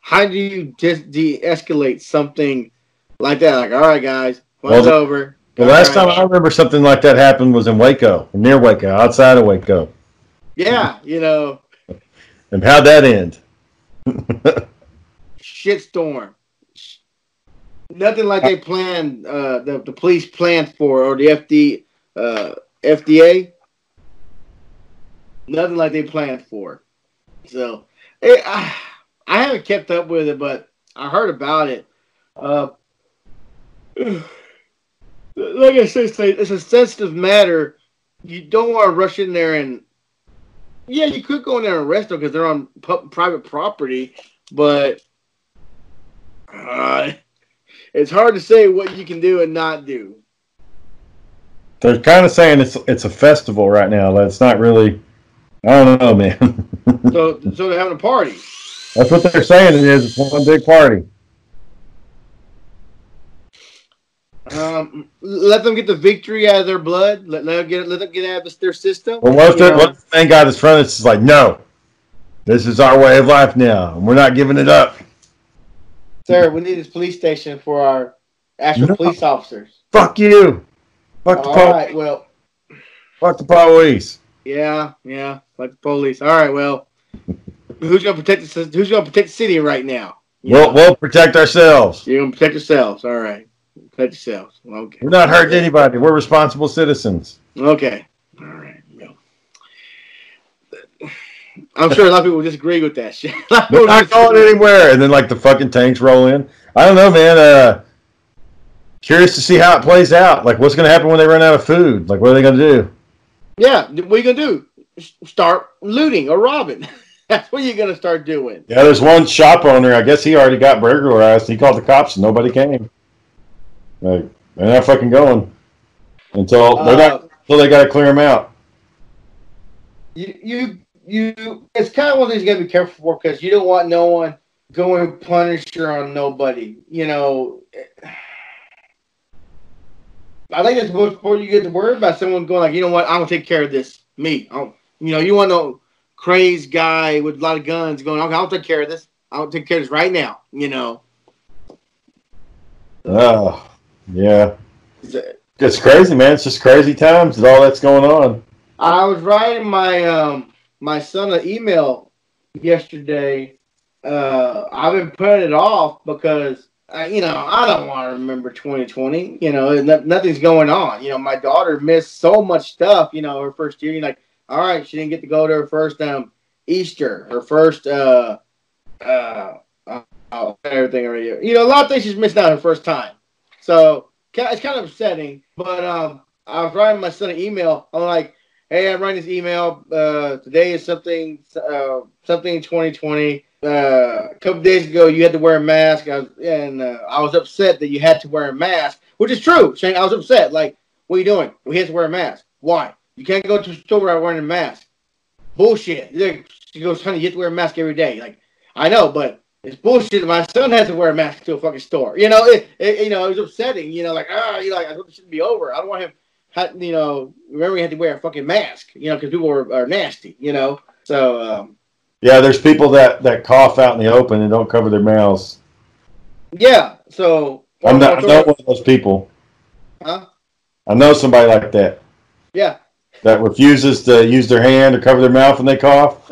How do you just de-escalate something like that? Like, all right, guys, Well, fun's the- over. The All last right. time I remember something like that happened was in Waco, near Waco, outside of Waco. yeah, you know, And how'd that end? shitstorm. Nothing like they planned. Uh, the the police planned for, or the FD, uh, FDA. Nothing like they planned for. So, it, I, I haven't kept up with it, but I heard about it. Uh, like I said, it's a- sensitive matter. You don't want to rush in there and. Yeah, you could go in there and arrest them because they're on pu- private property, but uh, it's hard to say what you can do and not do. They're kind of saying it's it's a festival right now. It's not really. I don't know, man. So, so they're having a party. That's what they're saying. It is. It's one big party. Um, let them get the victory out of their blood. Let, let them get let them get out of their system. Well, You the, if the thing got his front? It's like, no, this is our way of life now, and we're not giving it up. sir, we need this police station for our actual No. police officers. Fuck you. Fuck the, All pol- right, well, fuck the police. yeah, yeah, like the police. All right, well, who's gonna protect the who's gonna protect the city right now? You We'll, know, we'll protect ourselves. you're gonna protect yourselves. All right, protect yourselves. Okay. We're not hurting anybody. We're responsible citizens. Okay. All right. I'm sure a lot of people disagree with that shit. A lot of They're not going anywhere. And then like the fucking tanks roll in. I don't know, man. Uh, curious to see how it plays out. Like, what's going to happen when they run out of food? Like, what are they going to do? Yeah. What are you gonna do? Start looting or robbing. That's what you're gonna start doing. Yeah, there's one shop owner. I guess he already got burglarized. He called the cops and nobody came. Like, they're not fucking going until they're Uh, not until they got to clear them out. You you you. It's kind of one of things you gotta be careful for because you don't want no one going punisher on nobody. You know. I think it's most important you get to worry about someone going like, you know what, I'm gonna take care of this. Me. I don't, you know, you want no crazed guy with a lot of guns going, okay, I'll take care of this. I'll take care of this right now. You know. Oh, yeah. It's crazy, man. It's just crazy times with all that's going on. I was writing my um my son an email yesterday. Uh, I've been putting it off because uh, you know I don't want to remember 2020. You know, no, nothing's going on. You know, my daughter missed so much stuff. You know, her first year. You're like, all right, she didn't get to go to her first um Easter, her first uh uh, uh everything already. You know, a lot of things she's missed out her first time. So it's kind of upsetting. But um, I was writing my son an email. I'm like, hey, I'm writing this email. Uh, today is something uh, something 2020. Uh, a couple days ago, you had to wear a mask, I was, and uh, I was upset that you had to wear a mask, which is true. Shane, I was upset. Like, what are you doing? We have to wear a mask. Why? You can't go to the store without wearing a mask. Bullshit. She goes, honey, you have to wear a mask every day. Like, I know, but it's bullshit. My son has to wear a mask to a fucking store. You know, it, it you know, it was upsetting. You know, like ah, you know, like I hope it shouldn't be over. I don't want him. You know, remember he had to wear a fucking mask. You know, because people are, are nasty. You know, so um, Yeah, there's people that, that cough out in the open and don't cover their mouths. yeah. So I'm not, I know one of those people. Huh? I know somebody like that Yeah, that refuses to use their hand or cover their mouth when they cough.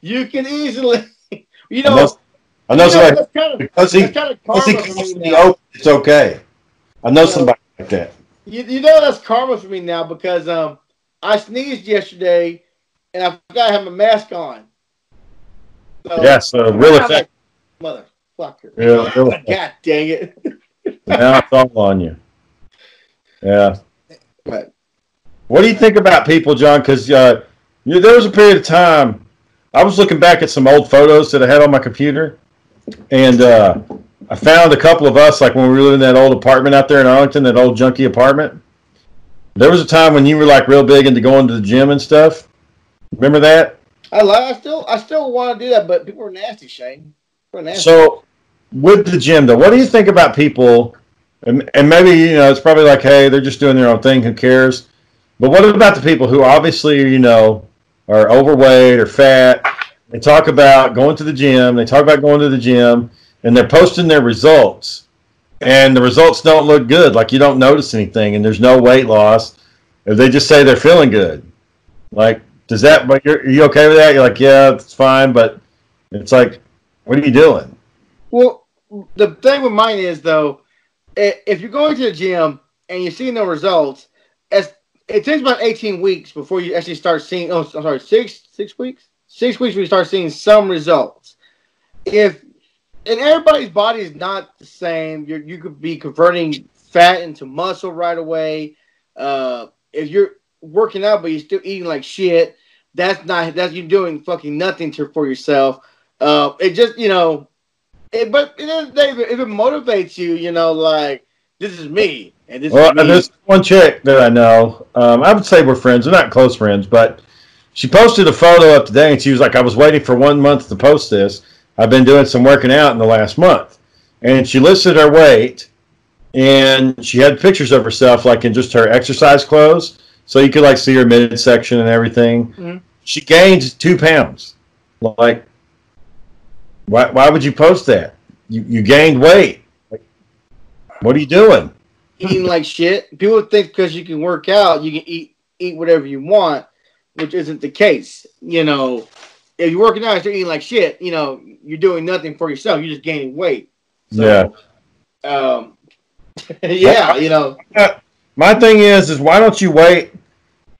you can easily. You know, I know you somebody kind of because he kind of because he karma for me the open. It's okay. I know Yeah. somebody like that. You, you know that's karma for me now because um I sneezed yesterday and I forgot I had my mask on. So, Yeah, so real effect. like, motherfucker. Yeah, real effect. God dang it. Now it's all on you. Yeah. But What do you think about people, John? Because uh, you know, there was a period of time I was looking back at some old photos that I had on my computer, and uh, I found a couple of us, like when we were living in that old apartment out there in Arlington, that old junky apartment. There was a time when you were like real big into going to the gym and stuff. Remember that? I like. I still. I still want to do that, but people are nasty, Shane. Are nasty. So, with the gym, though, what do you think about people? And, and maybe you know, it's probably like, hey, they're just doing their own thing. Who cares? But what about the people who obviously, you know, are overweight or fat? They talk about going to the gym. They talk about going to the gym, and they're posting their results, and the results don't look good. Like you don't notice anything, and there's no weight loss. If they just say they're feeling good, like does that? But you're are you okay with that? You're like, yeah, it's fine, but it's like, what are you doing? Well, the thing with mine is though, if you're going to the gym and you're seeing no results, as it takes about 18 weeks before you actually start seeing. Oh, I'm sorry, six six weeks. Six weeks we start seeing some results. If and everybody's body is not the same. You you could be converting fat into muscle right away. Uh, if you're working out but you're still eating like shit, that's not that's you doing fucking nothing to for yourself. Uh, it just you know, it, but at the end of the day, if it, motivates you, you know, like this is me and this Well, is me. there's one chick that I know. Um, I would say we're friends. We're not close friends, but she posted a photo up today, and she was like, "I was waiting for one month to post this. I've been doing some working out in the last month," and she listed her weight, and she had pictures of herself like in just her exercise clothes, so you could like see her midsection and everything. Mhm. She gained two pounds. Like, why? Why would you post that? You you gained weight. Like, what are you doing? eating like shit. People think because you can work out, you can eat eat whatever you want, which isn't the case. You know, if you're working out and you're eating like shit, you know, you're doing nothing for yourself. You're just gaining weight. Yeah. Um, yeah, you know, My thing is, is why don't you wait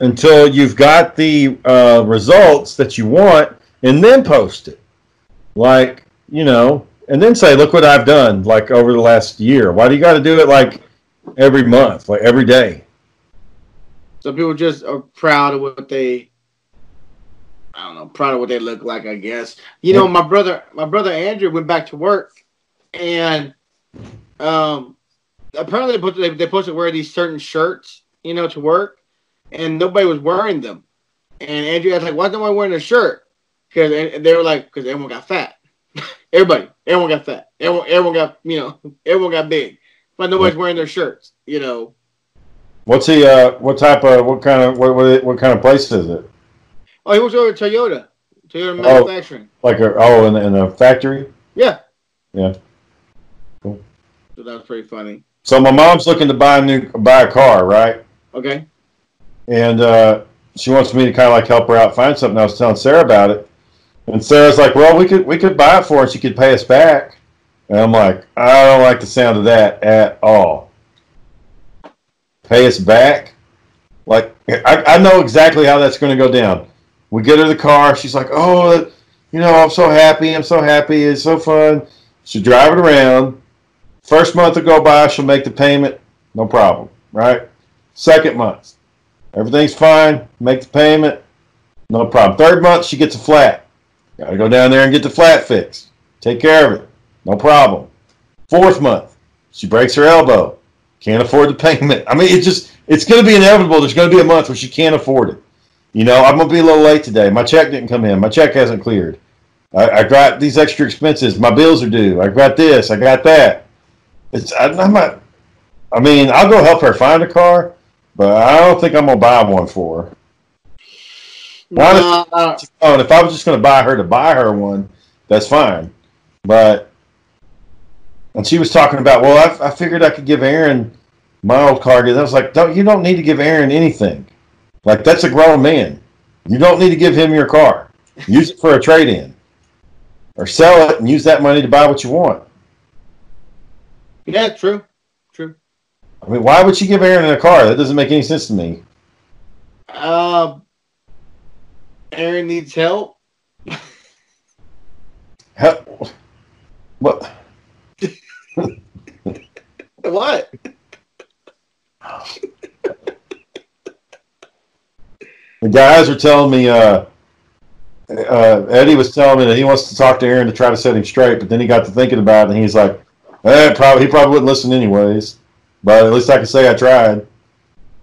until you've got the uh, results that you want and then post it? Like, you know, and then say, look what I've done, like over the last year. Why do you got to do it like every month, like every day? Some people just are proud of what they. I don't know, proud of what they look like. I guess you know, my brother, my brother Andrew went back to work, and um, apparently they put they, to wear these certain shirts, you know, to work, and nobody was wearing them. And Andrew was like, "Why is nobody wearing a shirt?" Because they were like, "Because everyone got fat. Everybody, everyone got fat. Everyone, everyone got you know, everyone got big, but nobody's wearing their shirts. You know, What's he? Uh, what type of? What kind of? What, what, what kind of place is it? oh, he was over at Toyota, Toyota Oh. manufacturing. Like a? Oh, in, in a factory? Yeah. Yeah. Cool. So that was pretty funny. So my mom's looking to buy a new buy a car, right? Okay. and uh, she wants me to kind of like help her out find something. I was telling Sarah about it, and Sarah's like, "Well, we could we could buy it for her, and she could pay us back." And I'm like, "I don't like the sound of that at all. Pay us back? Like, I, I know exactly how that's going to go down. We get her the car. She's like, "Oh, you know, I'm so happy. I'm so happy. It's so fun." She'll it around. First month will go by. She'll make the payment. No problem, right? Second month, Everything's fine. Make the payment. No problem. Third month, she gets a flat. Got to go down there and get the flat fixed. Take care of it. No problem. Fourth month, she breaks her elbow. Can't afford the payment. I mean, it's just, it's going to be inevitable. There's going to be a month where she can't afford it. You know, I'm going to be a little late today. My check didn't come in. My check hasn't cleared. I, I got these extra expenses. My bills are due. I got this. I got that. It's, I, I'm not, I mean, I'll go help her find a car, but I don't think I'm gonna buy one for her. No, Oh, if I was just gonna buy her to buy her one, that's fine. But and she was talking about, well, I, I figured I could give Aaron my old car. And I was like, don't you don't need to give Aaron anything. Like that's a grown man. You don't need to give him your car. Use it for a trade in, or sell it and use that money to buy what you want. yeah, true, true. I mean, why would she give Aaron a car? That doesn't make any sense to me. Uh, Aaron needs help. Hell, what? What? The guys are telling me, uh, uh, Eddie was telling me that he wants to talk to Aaron to try to set him straight, but then he got to thinking about it and he's like, Eh, probably he probably wouldn't listen anyways. But at least I can say I tried.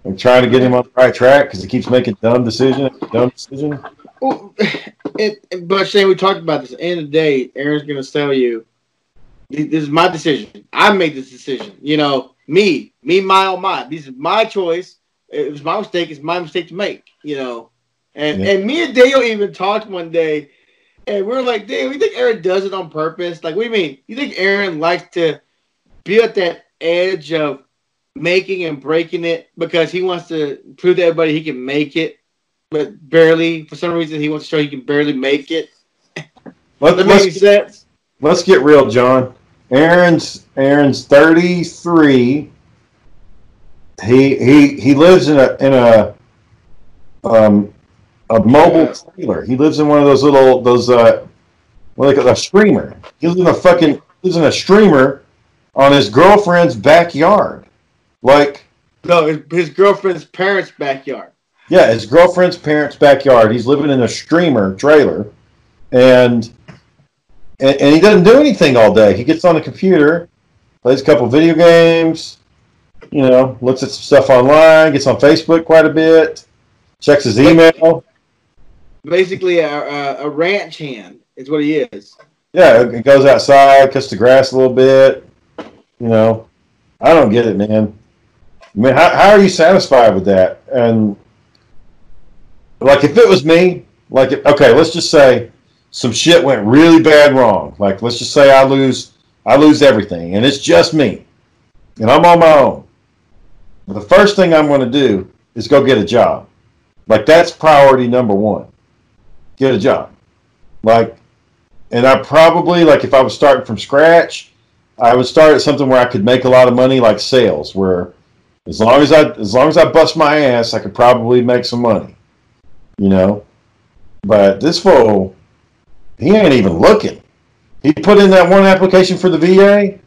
I'm trying to get him on the right track because he keeps making dumb decision, dumb decision. Well, it, but Shane, we talked about this. At the end of the day, Aaron's going to tell you, this is my decision. I made this decision. You know, me, me, my, oh, my. This is my choice. It was my mistake. It's my mistake to make. You know, and Yeah. and me and Dale even talked one day, and we are like, Dale, we think Aaron does it on purpose? Like, what do you mean? You think Aaron likes to be at that edge of making and breaking it because he wants to prove to everybody he can make it, but barely. For some reason, he wants to show he can barely make it. Let, That makes sense. let's get real, John. Aaron's Aaron's 33. He he he lives in a in a um a mobile trailer. He lives in one of those little those uh what they call a streamer. He lives in a fucking lives in a streamer on his girlfriend's backyard. Like No, his, his girlfriend's parents' backyard. Yeah, his girlfriend's parents' backyard. He's living in a streamer trailer, and, and and he doesn't do anything all day. He gets on the computer, plays a couple video games, you know, looks at some stuff online, gets on Facebook quite a bit, checks his email. Basically, a, a, a ranch hand is what he is. Yeah, he goes outside, cuts the grass a little bit. You know, I don't get it, man. I mean, how, how are you satisfied with that? And like, if it was me, like, if, okay, let's just say some shit went really bad wrong. Like, let's just say I lose, I lose everything, and it's just me, and I'm on my own. The first thing I'm going to do is go get a job. Like, that's priority number one. Get a job. Like, and I probably like if I was starting from scratch, I would start at something where I could make a lot of money, like sales, where as long as I as long as I bust my ass, I could probably make some money, you know. But this fool, he ain't even looking. He put in that one application for the VA,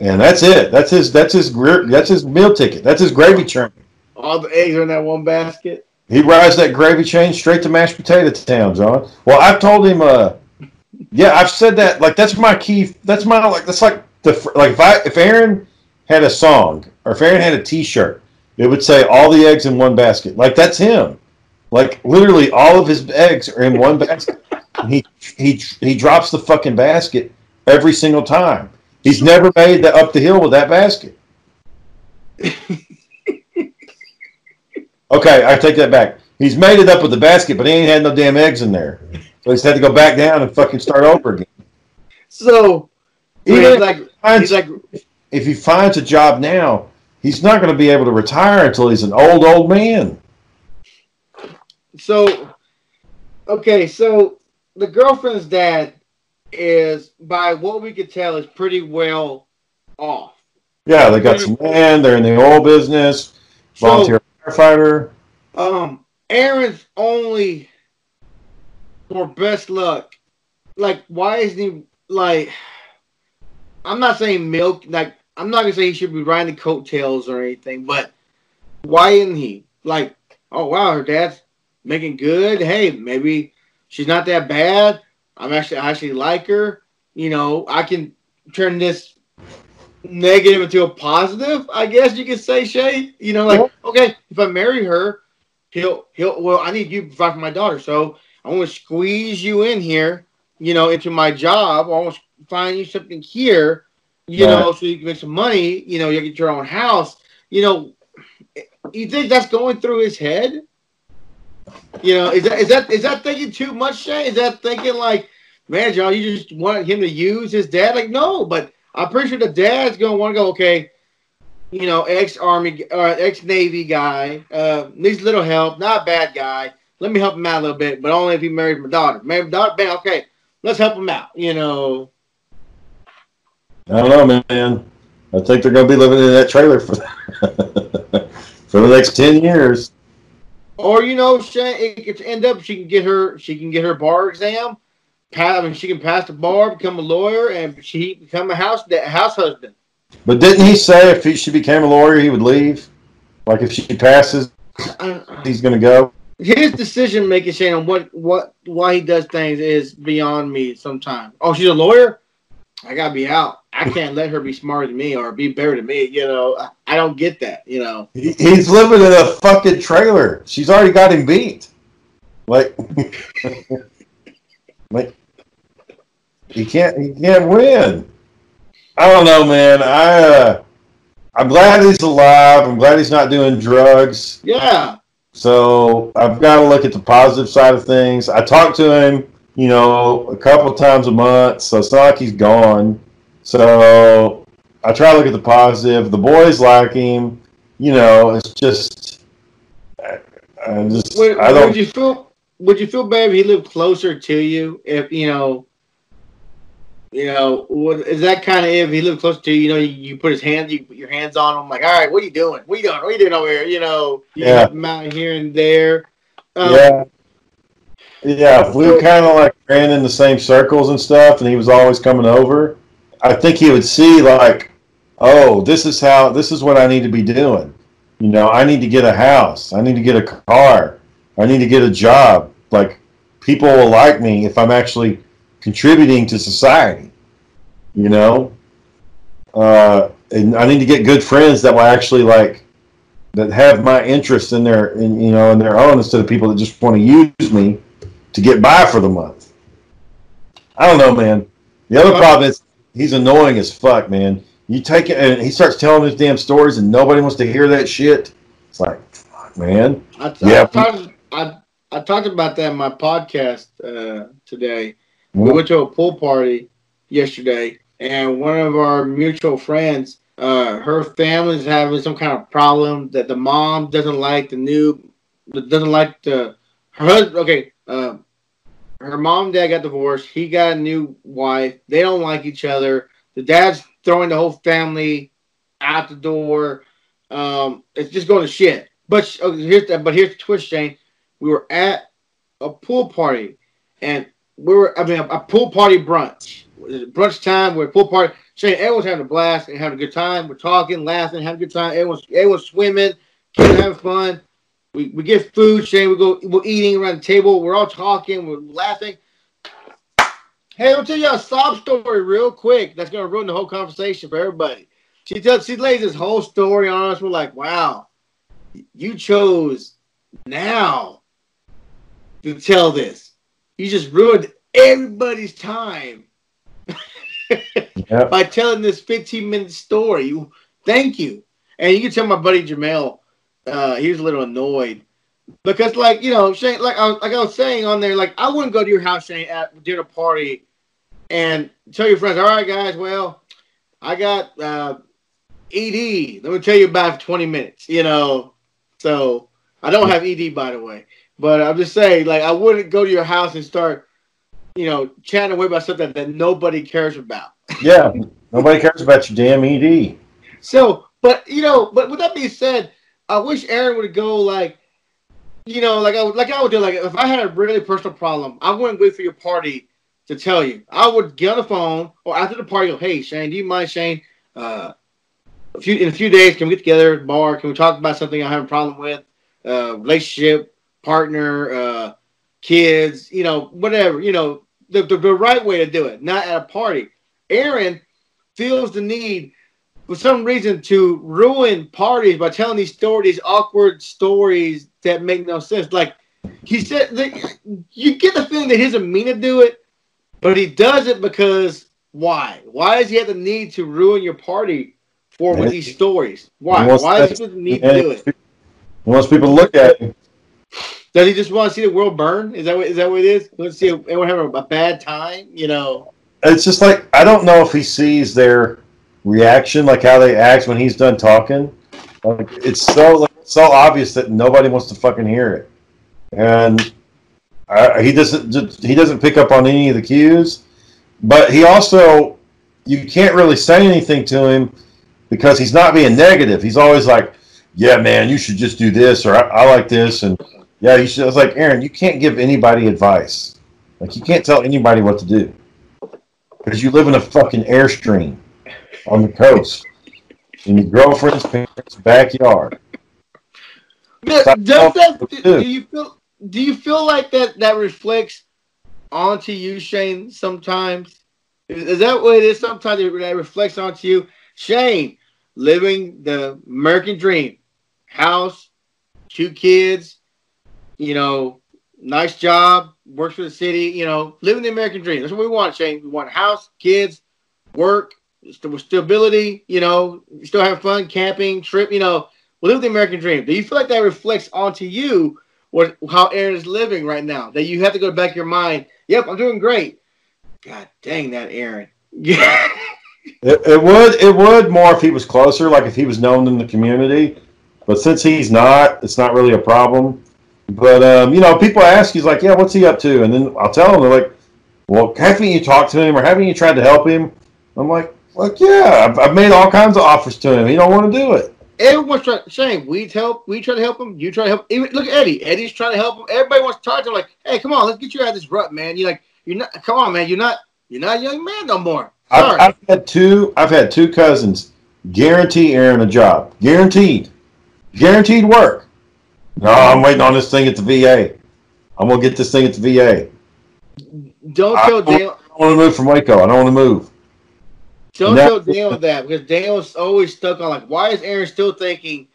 and that's it. That's his. That's his. That's his meal ticket. That's his gravy train. All the eggs are in that one basket. He rides that gravy train straight to mashed potato town, John. Well, I've told him. Uh, yeah, I've said that. Like that's my key. That's my like. That's like the like if I if Aaron had a song or if Aaron had a T-shirt, it would say all the eggs in one basket. Like that's him. Like literally, all of his eggs are in one basket. He he he drops the fucking basket every single time. He's never made that up the hill with that basket. Okay, I take that back. He's made it up with the basket, but he ain't had no damn eggs in there. So he's had to go back down and fucking start over again. So Even he's like, finds- he's like, if he finds a job now, he's not going to be able to retire until he's an old, old man. so okay, so the girlfriend's dad is, by what we could tell, is pretty well off. Yeah, they got some land. They're in the oil business. So, Volunteer firefighter. um, Aaron's only for best luck. Like, why isn't he like? I'm not saying milk. Like, I'm not gonna say he should be riding the coattails or anything, but why isn't he? Like, oh wow, her dad's making good. Hey, maybe she's not that bad. I'm actually I actually like her. You know, I can turn this negative into a positive. I guess you could say, Shay. You know, like okay, if I marry her, he'll he'll. Well, I need you to provide for my daughter, so I want to squeeze you in here. You know, into my job. I want to find you something here. You Right. know, so you can make some money. You know, you get your own house. You know, you think that's going through his head? You know, is that is that is that thinking too much, Shay? Is that thinking like, man, John, you just want him to use his dad? Like, no, but I'm pretty sure the dad's gonna want to go, okay, you know, ex army or ex navy guy, uh, needs a little help, not a bad guy. Let me help him out a little bit, but only if he marries my daughter. Married my daughter, bam, okay, let's help him out. You know, I don't know, man. I think they're going to be living in that trailer for for the next ten years. Or you know, Shay, it could end up she can get her she can get her bar exam, pass, I mean, she can pass the bar, become a lawyer, and she become a house a house husband. But didn't he say if he, she became a lawyer, he would leave? Like if she passes, he's going to go. his decision making Shane on what what why he does things is beyond me sometimes. Oh, she's a lawyer? I gotta be out. I can't let her be smarter than me or be better than me. You know, I, I don't get that. You know, He- He's living in a fucking trailer. She's already got him beat. Like, like he can't he can't win. I don't know, man. I uh, I'm glad he's alive. I'm glad he's not doing drugs. yeah. So I've got to look at the positive side of things. I talked to him, you know, a couple times a month, so it's not like he's gone. So I try to look at the positive. The boys like him. You know, it's just, I, I just, Would, I don't. would you feel? Would you feel bad if he lived closer to you? If you know, you know, is that kind of if he lived closer to you? You know, you, you put his hands, you put your hands on him, like, all right, what are you doing? What are you doing? What are you doing over here? You know, you Yeah. out here and there. Um, yeah. Yeah, we were kind of like ran in the same circles and stuff, and he was always coming over. I think he would see like, oh, this is how, this is what I need to be doing. You know, I need to get a house. I need to get a car. I need to get a job. Like, people will like me if I'm actually contributing to society. You know, uh, and I need to get good friends that will actually like that have my interest in their, in, you know, in their own instead of people that just want to use me to get by for the month. I don't know, man. The other problem is he's annoying as fuck, man. You take it and he starts telling his damn stories and nobody wants to hear that shit. It's like, fuck, man. I, Yeah. I, talked, I, I talked about that in my podcast uh, today. We went to a pool party yesterday, and one of our mutual friends, uh, her family's having some kind of problem that the mom doesn't like the new, doesn't like the her husband. Okay, uh, her mom and dad got divorced. He got a new wife. They don't like each other. The dad's throwing the whole family out the door. Um, it's just going to shit. But here's the, but here's the twist, Shane. We were at a pool party, and we were I mean a, a pool party brunch. Brunch time. We're pool party. Shane, everyone's having a blast and having a good time. We're talking, laughing, having a good time. Everyone's everyone's swimming, kids having fun. We, we get food, Shane. We go we're eating around the table. We're all talking. We're laughing. Hey, I'll tell you a sob story real quick. That's gonna ruin the whole conversation for everybody. She tells she lays this whole story on us. We're like, wow, you chose now to tell this. You just ruined everybody's time Yep. by telling this 15 minute story. You thank you. And you can tell my buddy Jamel, uh, he was a little annoyed. Because like, you know, Shane, like I, like I was saying on there, like I wouldn't go to your house, Shane, at dinner party and tell your friends, all right guys, well, I got uh ED. Let me tell you about 20 minutes, you know. So I don't have ED by the way. But I'm just saying, like, I wouldn't go to your house and start, you know, chatting away about something that nobody cares about. Yeah. Nobody cares about your damn ED. So, but you know, but with that being said, I wish Aaron would go like, you know, like I would, like I would do. Like if I had a really personal problem, I wouldn't wait for your party to tell you. I would get on the phone or after the party, go, "Hey, Shane, do you mind, Shane? Uh, a few in a few days, can we get together at bar? Can we talk about something I have a problem with? Uh, relationship, partner, uh, kids, you know, whatever. You know, the, the the right way to do it, not at a party. Aaron feels the need for some reason to ruin parties by telling these stories, awkward stories that make no sense. Like he said, that you get the feeling that he doesn't mean to do it, but he does it because why? Why does he have the need to ruin your party for with these stories? Why? Why does he need to do it? Wants people look at him. Does he just want to see the world burn? Is that what is that what it is? Let's see everyone have a, a bad time. You know. It's just like I don't know if he sees their reaction, like how they act when he's done talking. Like it's so like, so obvious that nobody wants to fucking hear it, and uh, he doesn't he doesn't pick up on any of the cues. But he also you can't really say anything to him because he's not being negative. He's always like, "Yeah, man, you should just do this," or "I, I like this," and yeah, you should. I was like, Aaron, you can't give anybody advice. Like you can't tell anybody what to do because you live in a fucking airstream on the coast in your girlfriend's parents' backyard. Does, that, do, you feel do you feel like that that reflects onto you, Shane, sometimes? Is, that what it is? Sometimes it, that reflects onto you. Shane, living the American dream. House, two kids, you know, nice job, works for the city, you know, living the American dream. That's what we want, Shane. We want a house, kids, work, stability, you know, still have fun, camping, trip, you know, live the American dream. Do you feel like that reflects onto you what how Aaron is living right now? That you have to go back your mind, yep, I'm doing great. God dang that Aaron. It, it would it would more if he was closer, like if he was known in the community. But since he's not, it's not really a problem. But um, you know, people ask, he's like, "Yeah, what's he up to?" And then I'll tell them, they're like, "Well, haven't you talked to him, or haven't you tried to help him?" I'm like, "Like, yeah, I've, I've made all kinds of offers to him. He don't want to do it." Everyone's trying. Shane, we help. We try to help him. You try to help. Even, look at Eddie. Eddie's trying to help him. Everybody wants to talk to him. Like, hey, come on, let's get you out of this rut, man. You're like, you're not. Come on, man. You're not. You're not a young man no more. I've, I've had two. I've had two cousins guarantee Aaron a job, guaranteed, guaranteed work. No, I'm waiting on this thing at the VA. I'm gonna get this thing at the VA. don't I tell Dale. I want to move from Waco. I don't want to move. Don't tell Dale that because Daniel's always stuck on like, why is Aaron still thinking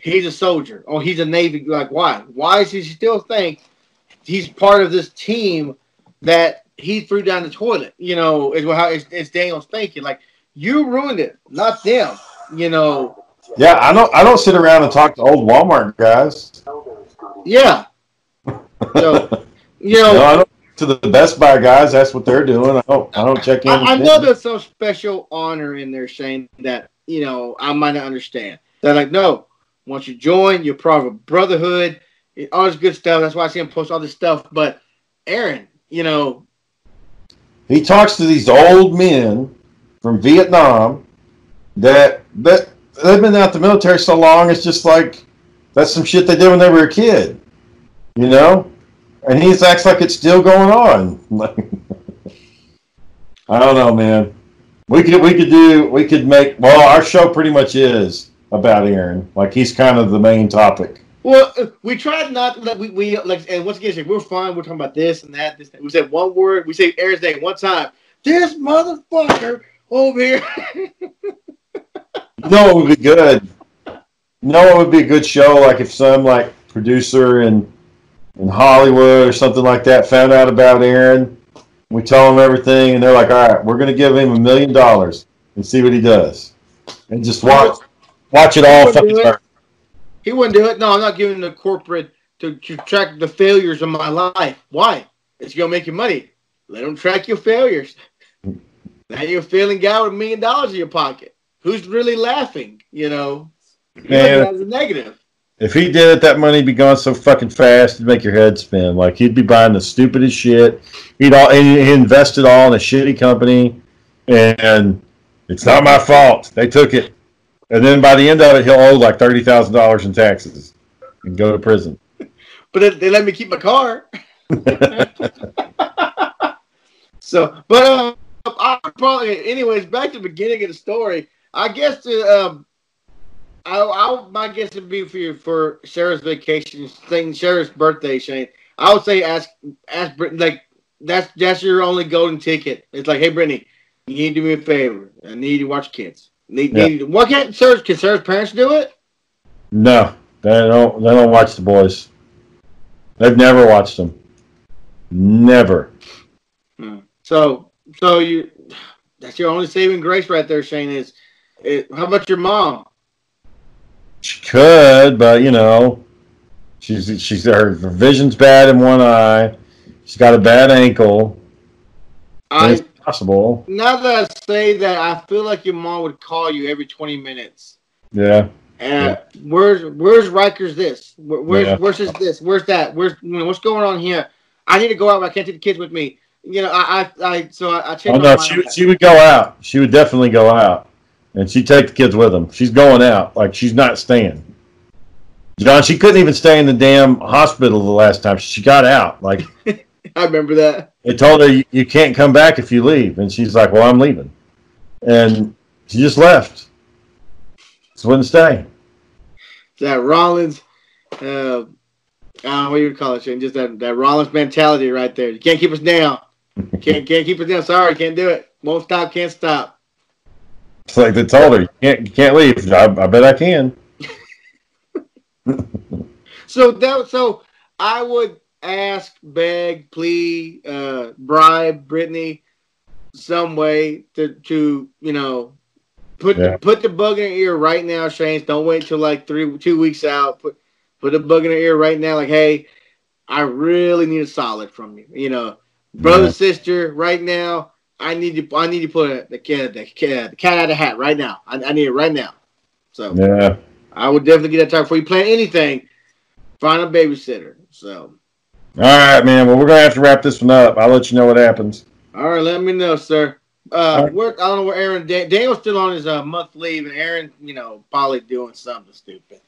he's a soldier or he's a Navy? Like, why? Why does he still think he's part of this team that he threw down the toilet? You know, is how it's, it's Daniel's thinking. Like, you ruined it, not them. You know, Yeah, I don't. I don't sit around and talk to old Walmart guys. yeah. So, you know, No, to the Best Buy guys. That's what they're doing. I don't. I don't check in. I, I know there's some special honor in there, Shane, that you know I might not understand. They're like, no, once you join, you're part of a brotherhood, all this good stuff. That's why I see him post all this stuff. But Aaron, you know, He talks to these old men from Vietnam that that they've been out the military so long. It's just like that's some shit they did when they were a kid, you know. And he acts like it's still going on. I don't know, man. We could we could do we could make well our show pretty much is about Aaron. Like he's kind of the main topic. well, uh, we tried not to let we, we like, and once again, we're fine. We're talking about this and that. This, that. We said one word. We say Aaron's name one time. This motherfucker over here. No, it would be good. No, it would be a good show. Like if some like producer in in Hollywood or something like that found out about Aaron, we tell them everything, and they're like, "All right, we're going to give him a million dollars and see what he does, and just watch watch it all do fucking it. He wouldn't do it. No, I'm not giving the corporate to, to track the failures of my life. Why? It's gonna make you money. Let them track your failures. Now you're a failing guy with a million dollars in your pocket. Who's really laughing? You know, You look at Man. as a negative. If he did it, that money'd be gone so fucking fast, it'd make your head spin. Like he'd be buying the stupidest shit. He'd all he invested all in a shitty company, and it's not my fault. They took it, and then by the end of it, he'll owe like thirty thousand dollars in taxes and go to prison. But they, they let me keep my car. So, but uh, I probably, anyways, back to the beginning of the story. I guess the um, I, I my guess would be for you for Sarah's vacation thing, Sarah's birthday, Shane. I would say ask ask Brittany like that's that's your only golden ticket. It's like, hey Brittany, you need to do me a favor. I need you to watch kids. Need, Yeah. need what can't Sarah's can Sarah's parents do it? No, they don't. They don't watch the boys. They've never watched them. Never. Hmm. So so you that's your only saving grace right there, Shane. Is it, how about your mom? She could, but you know, she's she's her vision's bad in one eye. She's got a bad ankle. I it's possible. now that I say that, I feel like your mom would call you every twenty minutes. Yeah. And where's where's Rikers this? Where, where's Yeah. where's this, this? Where's that? Where's you know, what's going on here? I need to go out, but I can't take the kids with me. You know, I I, I so I, I checked. Oh no, she she would go out. She would definitely go out, and she'd take the kids with them. She's going out, like she's not staying. John, she couldn't even stay in the damn hospital the last time. She got out. Like I remember that. they told her, you, you can't come back if you leave, and she's like, "Well, I'm leaving," and she just left. Just wouldn't stay. That Rollins, uh, uh, what do you call it, Shane? Just that that Rollins mentality right there. You can't keep us down. Can't can't keep us down. Sorry, can't do it. Won't stop, can't stop. It's like they told her, you can't, you can't leave. I, I bet I can. So that so I would ask, beg, plea, uh, bribe Brittany some way to to you know put Yeah. the, put the bug in her ear right now, Shane. Don't wait till like three two weeks out. Put put the bug in her ear right now. Like, hey, I really need a solid from you. You know, brother, Yeah. sister, right now. I need you. I need to put the cat the cat, the cat out of the hat right now. I, I need it right now. So Yeah. I would definitely get that time before you plan anything. Find a babysitter. So, All right, man. Well, we're gonna have to wrap this one up. I'll let you know what happens. all right, let me know, sir. Uh, right. where I don't know where Aaron. Dan, Daniel's still on his uh, month leave, and Aaron, you know, probably doing something stupid,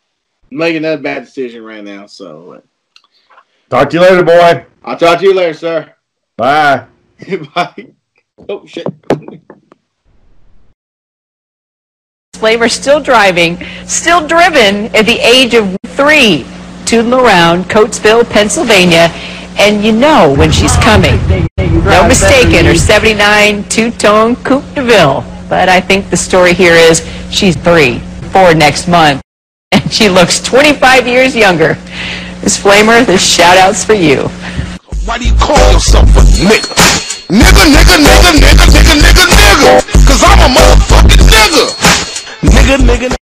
making that bad decision right now. So, uh, Talk to you later, boy. I'll talk to you later, sir. Bye. Bye. Oh shit. Flavor still driving, still driven at the age of three, tootling around Coatesville, Pennsylvania, and you know when she's coming. No mistaking, her 79 two-tone Coupe de Ville. But I think the story here is she's three, four next month, and she looks 25 years younger. Miss Flamer, this shout-out's for you. Why do you call yourself a nigga? Nigga, nigga, nigga, nigga, nigga, nigga, nigga. Cause I'm a motherfucking nigga. Nigga, nigga,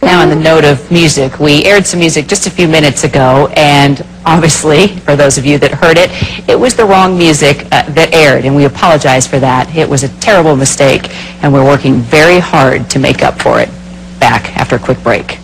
Now, on the note of music, we aired some music just a few minutes ago, and obviously, for those of you that heard it, it was the wrong music uh, that aired, and we apologize for that. It was a terrible mistake, and we're working very hard to make up for it. Back after a quick break.